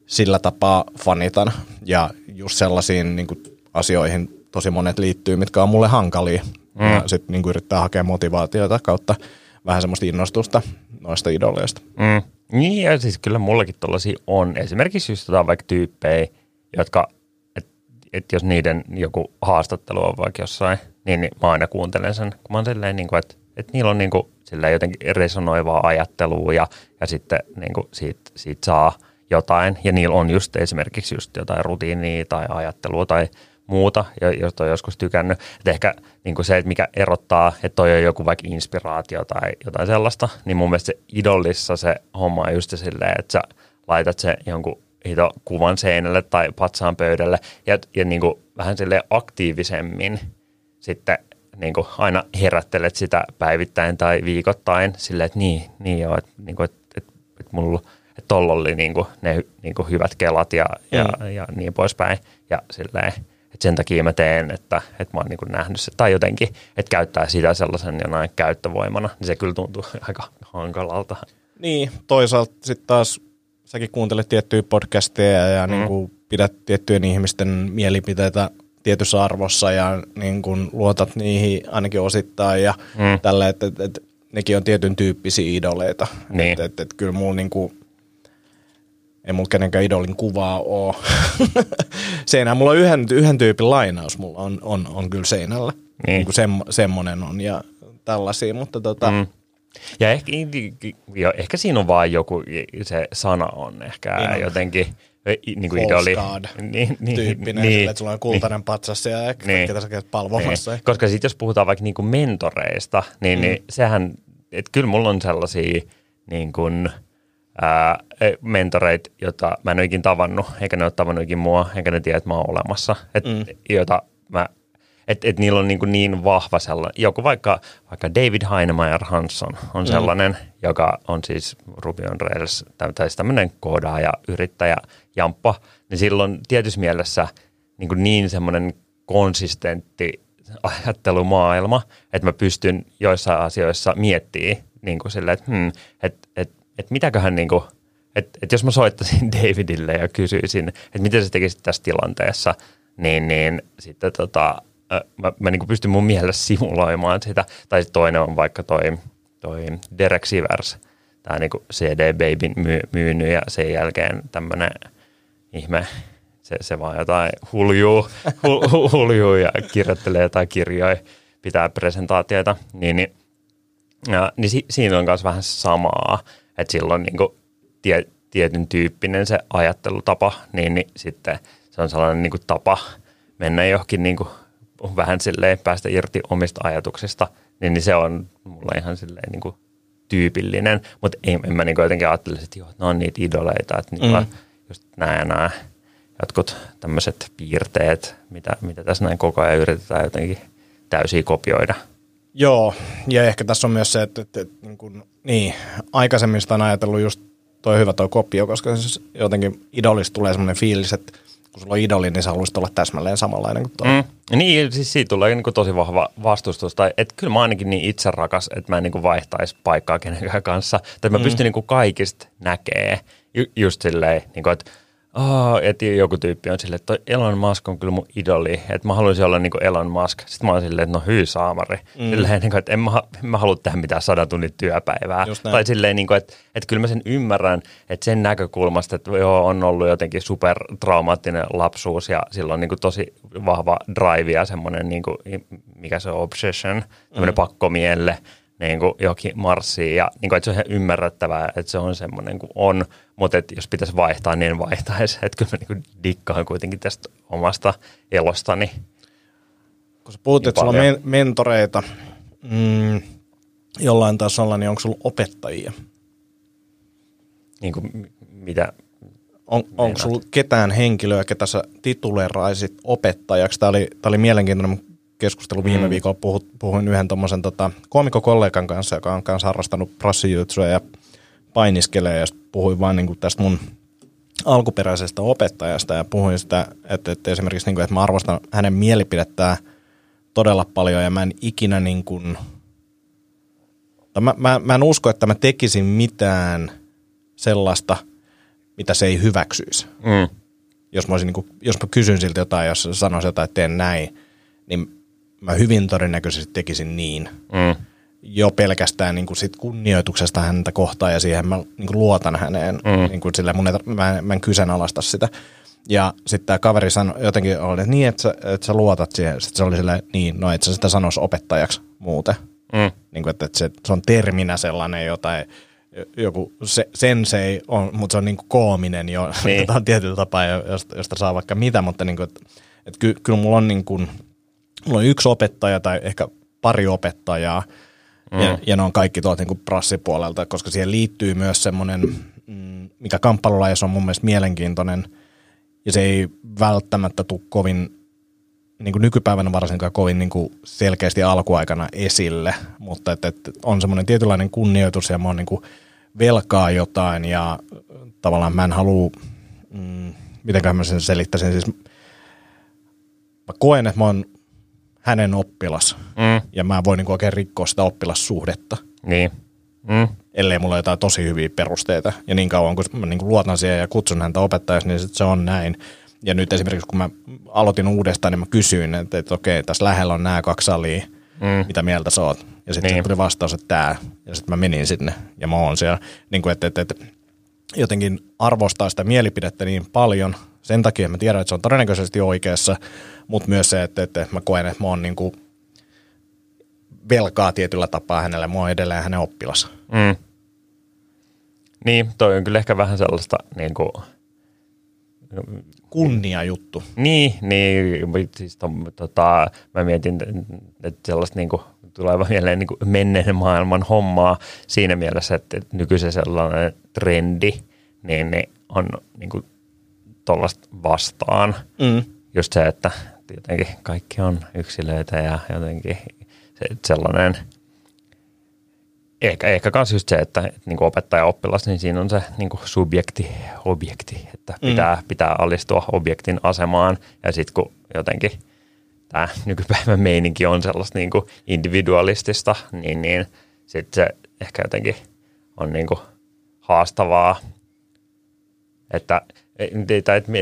S2: sillä tapaa fanitan. Ja just sellaisiin niin kuin asioihin tosi monet liittyy, mitkä on mulle hankalia. Mm. Ja sitten niin yrittää hakea motivaatiota kautta vähän semmoista innostusta noista idoleista.
S3: Mm. Niin, ja siis kyllä mullakin tuollaisia on. Esimerkiksi just jotain vaikka tyyppejä, jotka, että et jos niiden joku haastattelu on vaikka jossain, niin, niin mä aina kuuntelen sen, kun mä oon silleen, niin kuin, että, että niillä on niin kuin, silleen jotenkin resonoivaa ajattelua ja, ja sitten niin kuin siitä, siitä saa jotain. Ja niillä on just esimerkiksi just jotain rutiinia tai ajattelua tai muuta, josta on joskus tykännyt. Et ehkä niin kuin se, että mikä erottaa, että toi on joku vaikka inspiraatio tai jotain sellaista, niin mun mielestä se idollissa se homma on just silleen, että sä laitat se jonkun hito kuvan seinälle tai patsaan pöydälle ja, ja niin kuin vähän sille aktiivisemmin sitten niin kuin aina herättelet sitä päivittäin tai viikoittain silleen, että niin, niin joo, että, niin kuin, että, että, että mulla että tolla oli niin kuin ne niin kuin hyvät kelat ja, ja, mm. ja niin poispäin. Ja silleen, että sen takia mä teen, että, että mä oon niin nähnyt se. Tai jotenkin, että käyttää sitä sellaisen jonain käyttövoimana, niin se kyllä tuntuu aika hankalalta.
S2: Niin, toisaalta sitten taas säkin kuuntelet tiettyjä podcasteja ja mm. niin kuin pidät tiettyjen ihmisten mielipiteitä tietyssä arvossa ja niin kuin luotat niihin ainakin osittain ja mm. tällä, että, että, että nekin on tietyn tyyppisiä idoleita. Niin. Että, että, että kyllä mulla niin kuin, ei mulla kenenkään idolin kuvaa ole. Seinä, mulla on yhden, yhden tyypin lainaus, mulla on, on, on kyllä seinällä. Niin. niin kuin semmo, semmoinen on ja tällaisia, mutta tota... Mm.
S3: Ja ehkä, ja ehkä siinä on vaan joku, se sana on ehkä niin jotenkin niin kuin idoli.
S2: Niin, niin, tyyppinen, niin, sille, että sulla on kultainen niin, patsas ja niin, ketä sä palvomassa. Niin.
S3: Koska sitten jos puhutaan vaikka niin kuin mentoreista, niin, mm. niin sehän, että kyllä mulla on sellaisia niin kuin – ää, mentoreita, joita mä en ole ikin tavannut, eikä ne ole tavannut ikin mua, eikä ne tiedä, että mä oon olemassa. Et, mm. jota mä, et, et niillä on niin, niin vahva sellainen, joku vaikka, vaikka David Heinemeier Hansson on mm. sellainen, mm. joka on siis Ruby on Rails, tai siis tämmöinen koodaaja, yrittäjä, jamppa, niin silloin tietyssä mielessä niin, niin semmoinen konsistentti ajattelumaailma, että mä pystyn joissain asioissa miettimään niin kuin silleen, että hmm, et, et että mitäköhän niin kuin, että, että jos mä soittaisin Davidille ja kysyisin, että miten sä tekisit tässä tilanteessa, niin, niin sitten tota, mä, mä niin pystyn mun mielessä simuloimaan sitä. Tai sitten toinen on vaikka toi, toi Derek Sivers, tämä niin CD Babyn myy, myynyt ja sen jälkeen tämmöinen ihme, se, se vaan jotain huljuu, hu, huljuu ja kirjoittelee jotain kirjoja, pitää presentaatioita, niin, niin, ja, niin si, siinä on myös vähän samaa, että silloin niin kuin tie, tietyn tyyppinen se ajattelutapa, niin, niin sitten se on sellainen niin kuin tapa mennä johonkin niin kuin vähän silleen päästä irti omista ajatuksista, niin, niin se on mulla ihan silleen niin kuin tyypillinen, mutta en, en mä niin kuin jotenkin ajattele, että joo, ne on niitä idoleita, että niillä mm. Just nämä ja nämä jotkut tämmöiset piirteet, mitä, mitä tässä näin koko ajan yritetään jotenkin täysin kopioida –
S2: Joo, ja ehkä tässä on myös se, että, että, että niin, kuin, niin aikaisemmin sitä on ajatellut just toi hyvä toi kopio, koska siis jotenkin idolista tulee semmoinen fiilis, että kun sulla on idoli, niin sä haluaisit olla täsmälleen samanlainen kuin toi. Mm.
S3: Niin, siis siitä tulee niin kuin tosi vahva vastustus. Tai, että kyllä mä ainakin niin itse rakas, että mä en niin kuin vaihtaisi paikkaa kenenkään kanssa. Tai mä mm. pystyn niin kuin kaikista näkee ju- just silleen, niin kuin, että oh, että joku tyyppi on silleen, että Elon Musk on kyllä mun idoli, että mä haluaisin olla niin kuin Elon Musk. Sitten mä oon silleen, että no hyy saamari. Mm. Silleen, niin kuin, että en mä, en mä halua tehdä mitään sadan tunnin työpäivää. Tai silleen, niin kuin, että, että kyllä mä sen ymmärrän, että sen näkökulmasta, että joo, on ollut jotenkin super traumaattinen lapsuus ja silloin niin kuin tosi vahva drive ja semmoinen, niin kuin, mikä se on, obsession, tämmöinen mm. pakkomielle – niin kuin johonkin marssiin ja niin kuin, että se on ihan ymmärrettävää, että se on semmoinen kuin on, mutta että jos pitäisi vaihtaa, niin vaihtaisi. Että kyllä mä niin kuin dikkaan kuitenkin tästä omasta elostani.
S2: Kun sä puhut, niin että sulla on men- mentoreita mm, jollain tasolla, niin onko sulla opettajia?
S3: Niin kuin mitä?
S2: On, onko sulla ketään henkilöä, ketä sä tituleraisit opettajaksi? Tämä oli, tämä oli mielenkiintoinen keskustelu viime mm. viikolla. Puhut, puhuin yhden tuommoisen tota, koomikokollegan kanssa, joka on kanssa harrastanut prassijutsuja ja painiskelee ja puhuin vain niin tästä mun alkuperäisestä opettajasta ja puhuin sitä, että, että esimerkiksi niin kuin, että mä arvostan hänen mielipidettään todella paljon ja mä en ikinä niin kuin, mä, mä, mä en usko, että mä tekisin mitään sellaista, mitä se ei hyväksyisi.
S3: Mm.
S2: Jos mä, olisin, niin kuin, jos mä kysyn siltä jotain, jos se sanoisi jotain, että teen näin, niin mä hyvin todennäköisesti tekisin niin.
S3: Mm.
S2: Jo pelkästään niin kuin sit kunnioituksesta häntä kohtaan ja siihen mä niin kuin luotan häneen.
S3: Mm.
S2: Niin kuin sille mun ei, mä, en, mä en kyseenalaista sitä. Ja sitten tämä kaveri sanoi jotenkin, oli, että niin, että sä, että sä luotat siihen. Sitten se oli silleen, niin, no et sä sitä sanoisi opettajaksi muuten.
S3: Mm.
S2: Niin kuin, että, että se, se on terminä sellainen jotain, joku se, sensei on, mutta se on niin kuin koominen jo
S3: Niin.
S2: niin. on tietyllä tapaa, josta, josta saa vaikka mitä, mutta niin kuin, että, että ky, kyllä mulla on niin kuin, mulla on yksi opettaja tai ehkä pari opettajaa, mm. ja, ja ne on kaikki tuolta niin kuin prassipuolelta, koska siihen liittyy myös semmoinen, mm, mikä kamppailulajissa on mun mielestä mielenkiintoinen, ja se ei välttämättä tule kovin niin kuin nykypäivänä varsinkaan kovin niin kuin selkeästi alkuaikana esille, mutta että, että on semmoinen tietynlainen kunnioitus ja mä oon niin kuin velkaa jotain ja tavallaan mä en halua, mm, mitenköhän mä sen selittäisin, siis mä koen, että mä oon hänen oppilas
S3: Mm.
S2: ja mä voin niin kuin oikein rikkoa sitä oppilassuhdetta,
S3: Niin. Mm.
S2: ellei mulla ole jotain tosi hyviä perusteita. Ja niin kauan kun mä niin kuin luotan siihen ja kutsun häntä opettajaksi, niin sit se on näin. Ja nyt esimerkiksi kun mä aloitin uudestaan, niin mä kysyin, että, että okei, tässä lähellä on nämä kaksi salia,
S3: Mm.
S2: mitä mieltä sä oot. Ja sitten
S3: Niin.
S2: tuli vastaus, että tää. Ja sitten mä menin sinne ja mä oon siellä. Niin kuin, että, että, että jotenkin arvostaa sitä mielipidettä niin paljon. Sen takia mä tiedän, että se on todennäköisesti oikeassa, mutta myös se, että, että mä koen, että mä oon niin kuin velkaa tietyllä tapaa hänelle. Mä oon edelleen hänen oppilas.
S3: Mm. Niin, toi on kyllä ehkä vähän sellaista niin kuin,
S2: Kunnia juttu.
S3: Niin, niin siis to, tota, mä mietin, että sellaista niin kuin, tulee mieleen niin kuin menneen maailman hommaa siinä mielessä, että nykyisen sellainen trendi niin, niin on niin kuin tollaista vastaan.
S2: Mm.
S3: Just se, että jotenkin kaikki on yksilöitä ja jotenkin se, sellainen, ehkä, ehkä kans just se, että, että niin kuin opettaja oppilas, niin siinä on se niin kuin subjekti, objekti, että pitää, mm. pitää alistua objektin asemaan ja sitten kun jotenkin tämä nykypäivän meininki on sellaista niin kuin individualistista, niin, niin sitten se ehkä jotenkin on niin kuin haastavaa, että, että, että, että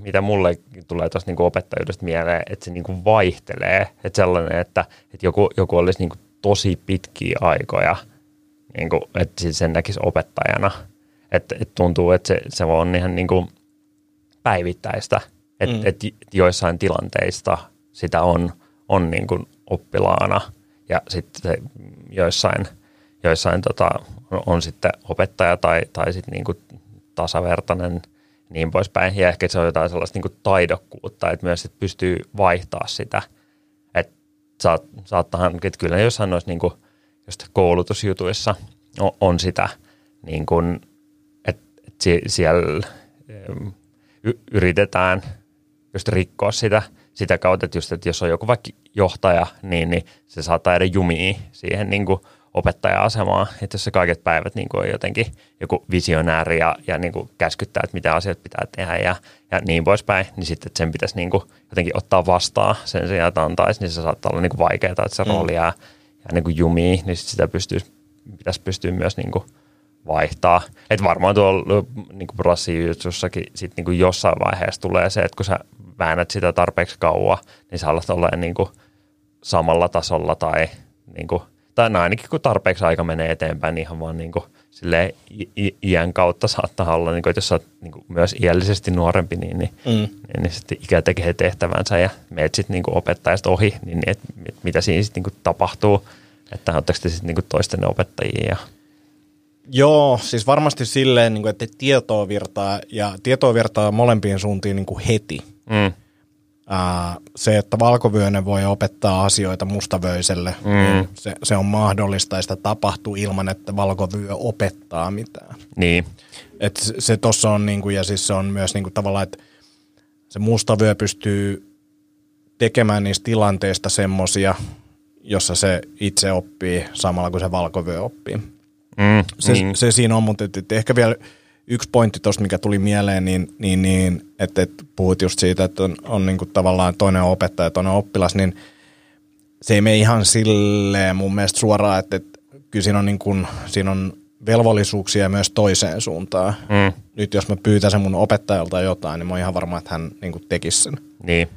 S3: mitä mulle tulee tuosta niin opettajuudesta mieleen, että se niin kuin vaihtelee, että sellainen, että, että joku, joku olisi niin kuin tosi pitkiä aikoja, niin kuin, että siis sen näkisi opettajana, että, että tuntuu, että se, se on ihan niin kuin päivittäistä, että, mm. että joissain tilanteista sitä on, on niin kuin oppilaana. Ja sitten joissain, joissain tota, on sitten opettaja tai, tai sitten niin kuin tasavertainen niin poispäin. Ja ehkä se on jotain sellaista niin taidokkuutta, että myös että pystyy vaihtaa sitä. Että saat, saattahan, että kyllä jossain noissa niin kuin, just koulutusjutuissa on, on sitä, niin kuin, että, että sie- siellä y- yritetään just rikkoa sitä, sitä kautta, että, just, että jos on joku vaikka johtaja, niin, niin se saattaa edes jumia siihen niin kuin opettaja-asemaa, että jos se kaiket päivät niin kuin on jotenkin joku visionääri ja, ja niin kuin käskyttää, että mitä asiat pitää tehdä ja, ja niin poispäin, niin sitten että sen pitäisi niin kuin jotenkin ottaa vastaan sen sijaan, että antaisi, niin se saattaa olla niin kuin vaikeaa, että se mm. rooli jää, jää niin kuin jumiin, niin sit sitä pystyy, pitäisi pystyä myös niin kuin vaihtaa. Että varmaan tuolla niin brassijutsussakin sit niin kuin jossain vaiheessa tulee se, että kun sä väännät sitä tarpeeksi kauan, niin sä alat olla niin kuin samalla tasolla tai, niin kuin, tai no ainakin kun tarpeeksi aika menee eteenpäin, niin ihan vaan niin kuin, silleen, i- iän kautta saattaa olla, niin kuin, että jos oot niin kuin, myös iällisesti nuorempi, niin, niin,
S2: Mm.
S3: niin, niin sitten ikä tekee tehtävänsä ja meet sitten niin opettajasta ohi, niin, niin et, et, mitä siinä sitten niin tapahtuu, että oletteko te sitten niin toisten opettajia ja
S2: Joo, siis varmasti silleen, niin kuin, että tietoa virtaa ja tietoa virtaa molempiin suuntiin niin kuin heti.
S3: mm,
S2: Ää, se, että valkovyönen voi opettaa asioita mustavöiselle, mm. niin se, se on mahdollista ja sitä tapahtuu ilman, että valkovyö opettaa mitään.
S3: niin,
S2: Et se- se tuossa on, niinku, ja siis se on myös niinku tavallaan, että se mustavyö pystyy tekemään niistä tilanteista semmosia, jossa se itse oppii samalla kuin se valkovyö oppii.
S3: mm,
S2: Se,
S3: niin.
S2: se siinä on, mutta et, et ehkä vielä yksi pointti tuosta, mikä tuli mieleen, niin, niin, niin että, että puhut just siitä, että on, on niin kuin tavallaan toinen opettaja ja toinen oppilas, niin se ei mene ihan silleen mun mielestä suoraan, että, että kyllä siinä on, niin kuin, siinä on velvollisuuksia myös toiseen suuntaan.
S3: Mm.
S2: Nyt jos mä pyytäisin mun opettajalta jotain, niin mä oon ihan varma, että hän niin kuin tekisi sen.
S3: Niin.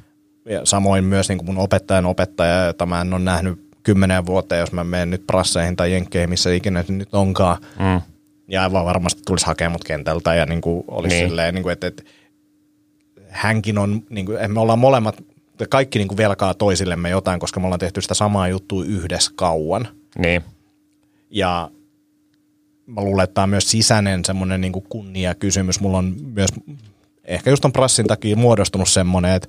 S2: Ja samoin myös niin kuin mun opettajan opettaja, jota mä en ole nähnyt kymmeneen vuoteen, jos mä menen nyt prasseihin tai jenkkeihin, missä ikinä se nyt onkaan.
S3: Mm.
S2: Ja aivan varmasti tulisi hakemaan mut kentältä ja niin kuin olisi
S3: Niin.
S2: silleen, niin kuin, että, että hänkin on, niin kuin, me ollaan molemmat, kaikki niin kuin velkaa toisillemme jotain, koska me ollaan tehty sitä samaa juttua yhdessä kauan.
S3: Niin.
S2: Ja mä luulen, että tämä on myös sisäinen semmoinen niin kunnia-kysymys. Mulla on myös ehkä just ton prassin takia muodostunut semmoinen, että,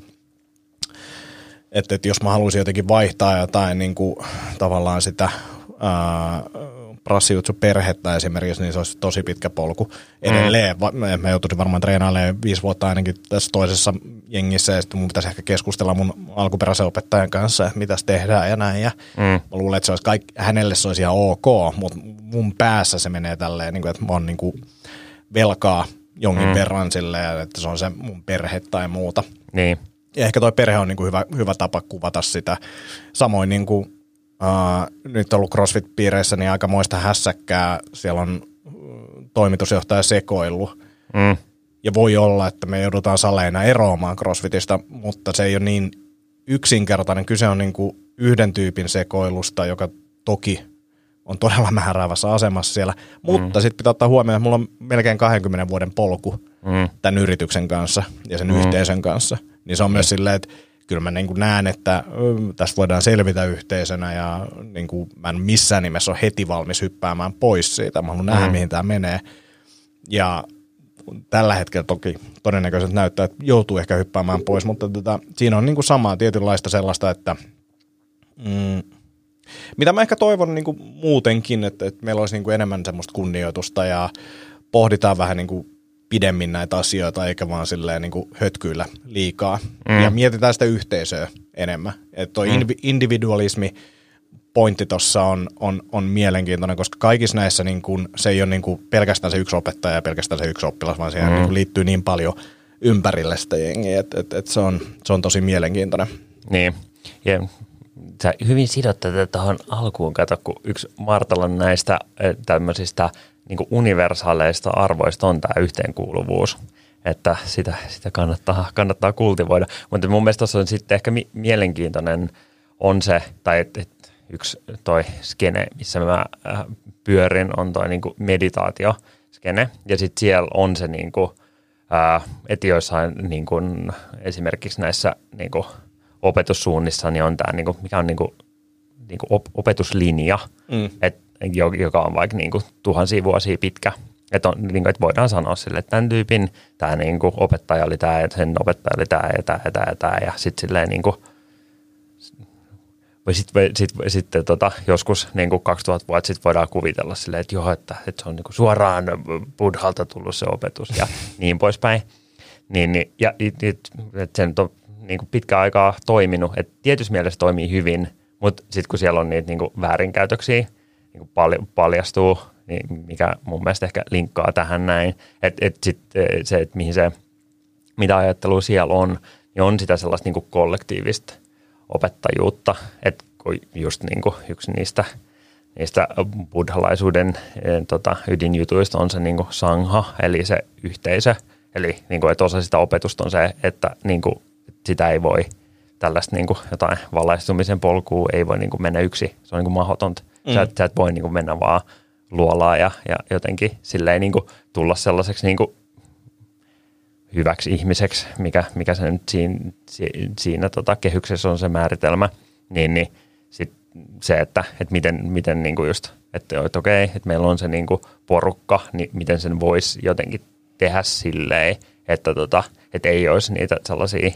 S2: että, että jos mä haluaisin jotenkin vaihtaa jotain niin kuin, tavallaan sitä ää, prassijutsu perhettä esimerkiksi, niin se olisi tosi pitkä polku edelleen. Mä, mä joutuisin varmaan treenailemaan viisi vuotta ainakin tässä toisessa jengissä ja sitten mun pitäisi ehkä keskustella mun alkuperäisen opettajan kanssa, että mitäs tehdään ja näin. Ja
S3: Mm.
S2: Mä luulen, että se olisi kaikki, hänelle se olisi ihan ok, mutta mun päässä se menee tälleen, niin kuin, että mä oon niin kuin velkaa jonkin mm. verran silleen, että se on se mun perhe tai muuta.
S3: Niin.
S2: Ja ehkä toi perhe on niin kuin hyvä, hyvä tapa kuvata sitä. Samoin niin kuin, uh, nyt on ollut CrossFit-piireissä niin aika moista hässäkkää. Siellä on uh, toimitusjohtaja sekoillut.
S3: Mm.
S2: Ja voi olla, että me joudutaan saleina eroamaan CrossFitista, mutta se ei ole niin yksinkertainen. Kyse on niin kuin yhden tyypin sekoilusta, joka toki on todella määräävässä asemassa siellä. Mutta mm. sitten pitää ottaa huomioon, että mulla on melkein 20 vuoden polku
S3: Mm.
S2: tämän yrityksen kanssa ja sen mm. yhteisön kanssa. Niin se on myös silleen, että kyllä mä niin kuin näen, että tässä voidaan selvitä yhteisönä ja niin kuin mä en missään nimessä ole heti valmis hyppäämään pois siitä. Mä haluan nähdä,
S3: Mm.
S2: mihin tämä menee. Ja tällä hetkellä toki todennäköisesti näyttää, että joutuu ehkä hyppäämään pois, mutta tota, siinä on niin kuin samaa tietynlaista sellaista, että mm, mitä mä ehkä toivon niin kuin muutenkin, että, että meillä olisi niin kuin enemmän semmoista kunnioitusta ja pohditaan vähän niin kuin pidemmin näitä asioita, eikä vaan silleen niin kuin hötkyillä liikaa. Mm. Ja mietitään sitä yhteisöä enemmän. Että toi mm. individualismi pointti tuossa on, on, on mielenkiintoinen, koska kaikissa näissä niin kun, se ei ole niin kun pelkästään se yksi opettaja ja pelkästään se yksi oppilas, vaan siihen mm. niin kun liittyy niin paljon ympärille sitä jengiä, että et, et se, on, se on tosi mielenkiintoinen.
S3: Niin. Ja sä hyvin sidot tätä tuohon alkuun, kato, kun yksi Martalan näistä eh, tämmöisistä niin universaaleista arvoista on tämä yhteenkuuluvuus. Että sitä, sitä kannattaa, kannattaa kultivoida. Mutta mun mielestä tuossa on sitten ehkä mi- mielenkiintoinen on se, tai et, et yksi toi skene, missä mä äh, pyörin, on toi niinku meditaatioskene. Ja sitten siellä on se niinku, äh, että joissain niinku, esimerkiksi näissä niinku, opetussuunnissa niin on tämä, niinku, mikä on niinku, niinku op- opetuslinja,
S2: Mm.
S3: et, jo- joka on vaikka niinku, tuhansia vuosia pitkä. Että on, niinku, et voidaan sanoa sille, että tämän tyypin tämä niinku, opettaja oli tämä, ja sen opettaja oli tämä, ja tämä, ja tämä, ja tämä, ja sitten silleen niinku, vai sitten sit, sit, tota, joskus niin kuin 2000 vuotta sitten voidaan kuvitella silleen, että joo, että, että se on niin kuin suoraan buddhalta tullut se opetus ja niin poispäin. Niin, niin, ja it, it, että se nyt on niin kuin pitkä aikaa toiminut, että tietyssä mielessä toimii hyvin, mutta sitten kun siellä on niitä niin kuin väärinkäytöksiä, niin kuin pal- paljastuu, niin mikä mun mielestä ehkä linkkaa tähän näin, että et sit, se, että mihin se, mitä ajattelua siellä on, niin on sitä sellaista niin kuin kollektiivista opettajuutta, että just niin kuin yksi niistä, niistä buddhalaisuuden eh, tota, ydinjutuista on se niin kuin sangha, eli se yhteisö, eli niin kuin, että osa sitä opetusta on se, että niin kuin, sitä ei voi tällaista niin kuin jotain valaistumisen polkua ei voi niin kuin mennä yksi, se on niin kuin mahdotonta. Mm. Sä, et, sä et voi niin kuin mennä vaan luolaa ja, ja jotenkin silleen niin kuin tulla sellaiseksi niin kuin hyväksi ihmiseksi, mikä, mikä se nyt siinä, si- siinä tota kehyksessä on se määritelmä, niin, niin sit se, että, että miten, miten niin kuin just, että, että okei, että meillä on se niin kuin porukka, niin miten sen voisi jotenkin tehdä silleen, että, tota, että ei olisi niitä sellaisia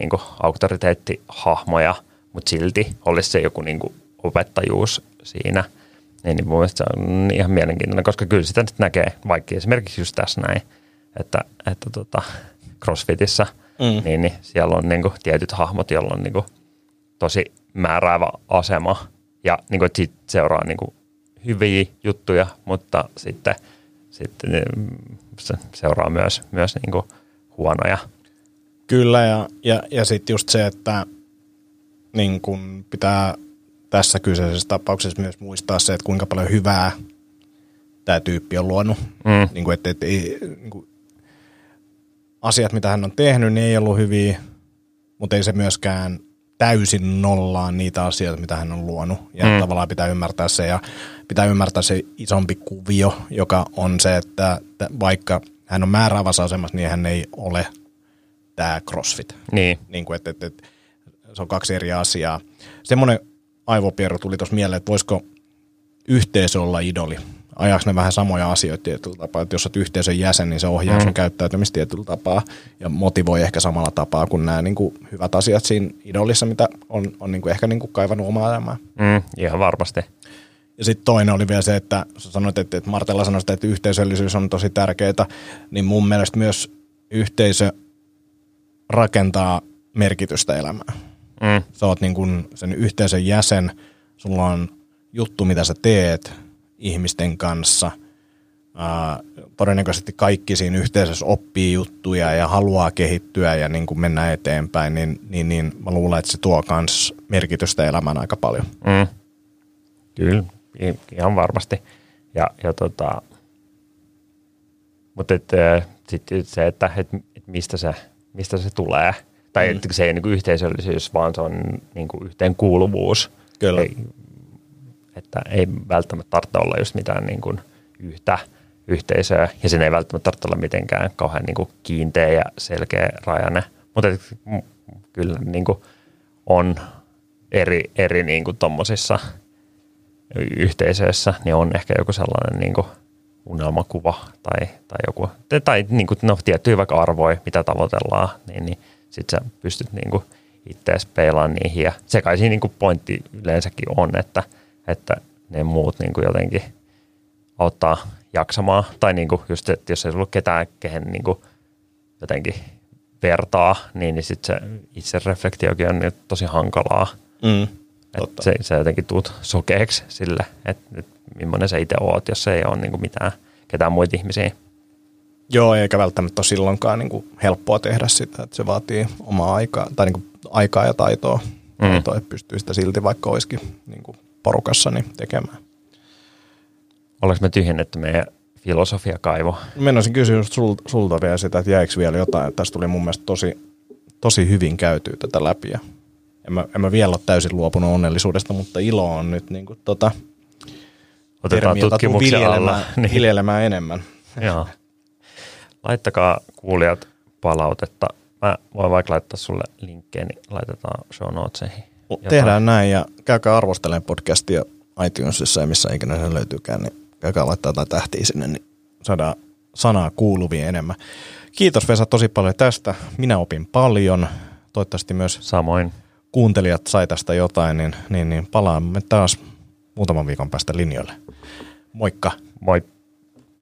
S3: niin kuin auktoriteettihahmoja, mutta silti olisi se joku niin kuin opettajuus siinä. Niin, niin mun mielestä se on ihan mielenkiintoinen, koska kyllä sitä nyt näkee, vaikka esimerkiksi just tässä näin, että, että tota, CrossFitissä, mm. niin, niin siellä on niin kuin, tietyt hahmot, joilla on niin kuin, tosi määräävä asema ja niin kuin, siitä seuraa niin kuin, hyviä juttuja, mutta sitten sitten eh, se seuraa myös, myös niin kuin huonoja.
S2: Kyllä, ja, ja, ja sitten just se, että niin kun pitää tässä kyseisessä tapauksessa myös muistaa se, että kuinka paljon hyvää tämä tyyppi on luonut.
S3: Mm.
S2: Niin kuin, että, että ei, niin kuin, asiat, mitä hän on tehnyt, niin ei ollut hyviä, mutta ei se myöskään täysin nollaa niitä asioita, mitä hän on luonut. Ja mm. tavallaan pitää ymmärtää se ja pitää ymmärtää se isompi kuvio, joka on se, että vaikka hän on määräävässä asemassa, niin hän ei ole tämä CrossFit.
S3: Niin.
S2: niin kuin, että, että, että se on kaksi eri asiaa. Semmoinen aivopierro tuli tuossa mieleen, että voisiko yhteisö olla idoli? Ajaako ne vähän samoja asioita tietyllä tapaa, että jos olet yhteisön jäsen, niin se ohjaa mm. sun käyttäytymistä tietyllä tapaa ja motivoi ehkä samalla tapaa kuin nämä niin kuin hyvät asiat siinä idolissa, mitä on, on niin kuin ehkä niin kuin kaivannut omaa elämää.
S3: Mm, ihan varmasti.
S2: Ja sitten toinen oli vielä se, että sä sanoit, että, että Martella sanoi että yhteisöllisyys on tosi tärkeää, niin mun mielestä myös yhteisö rakentaa merkitystä elämään. Mm. Sä oot niin kun sen yhteisön jäsen, sulla on juttu, mitä sä teet ihmisten kanssa. Ää, todennäköisesti kaikki siinä yhteisössä oppii juttuja ja haluaa kehittyä ja niin kuin mennä eteenpäin, niin, niin, niin mä luulen, että se tuo myös merkitystä elämään aika paljon.
S3: Mm. Kyllä, ihan varmasti. Ja, ja tota, mutta sitten se, että et, et mistä, se, mistä se tulee – tai mm. että se ei ole niin yhteisöllisyys, vaan se on niin kuin yhteenkuuluvuus.
S2: Kyllä.
S3: Ei, että ei välttämättä tarvitse olla just mitään niin kuin yhtä yhteisöä, ja sen ei välttämättä tarvitse olla mitenkään kauhean niin kuin kiinteä ja selkeä rajane. Mutta kyllä niin kuin on eri, eri niin kuin tommosissa yhteisöissä, niin on ehkä joku sellainen niin kuin unelmakuva tai, tai joku, tai niin kuin, no, tiettyjä vaikka arvoja, mitä tavoitellaan, niin, niin sitten sä pystyt niinku itseäsi peilaamaan niihin. Ja se kai siinä niinku pointti yleensäkin on, että, että ne muut niinku jotenkin auttaa jaksamaan. Tai niinku just, että jos ei ollut ketään, kehen niinku jotenkin vertaa, niin, niin sitten se itse reflektiokin on niin tosi hankalaa. Mm, että se, se jotenkin tuut sokeeksi sille, että nyt millainen sä itse oot, jos se ei ole niinku mitään ketään muita ihmisiä.
S2: Joo, eikä välttämättä ole silloinkaan niin kuin helppoa tehdä sitä, että se vaatii omaa aikaa, tai niin kuin aikaa ja taitoa, mm. taitoa että pystyy sitä silti vaikka olisikin niin kuin porukassa niin tekemään.
S3: Ollaanko me tyhjennetty meidän filosofiakaivo?
S2: Mennäisin kysyä sulta, sulta vielä sitä, että jäikö vielä jotain. Tässä tuli mun mielestä tosi, tosi hyvin käytyä tätä läpi. Ja en, mä, en mä vielä ole täysin luopunut onnellisuudesta, mutta ilo on nyt niin kuin, tota,
S3: Otetaan tutkimuksia
S2: viljelemään, alla. Niin. viljelemään enemmän.
S3: Joo. Laittakaa kuulijat palautetta. Mä voin vaikka laittaa sulle linkkeen, niin laitetaan show notesihin.
S2: Tehdään näin ja käykää arvostelemaan podcastia iTunesissa ja missä ikinä se löytyykään, niin käykää laittaa jotain tähtiä sinne, niin saadaan sanaa kuuluvia enemmän. Kiitos Vesa tosi paljon tästä. Minä opin paljon. Toivottavasti myös
S3: Samoin.
S2: kuuntelijat sai tästä jotain, niin, niin, niin palaamme taas muutaman viikon päästä linjoille. Moikka!
S3: Moi!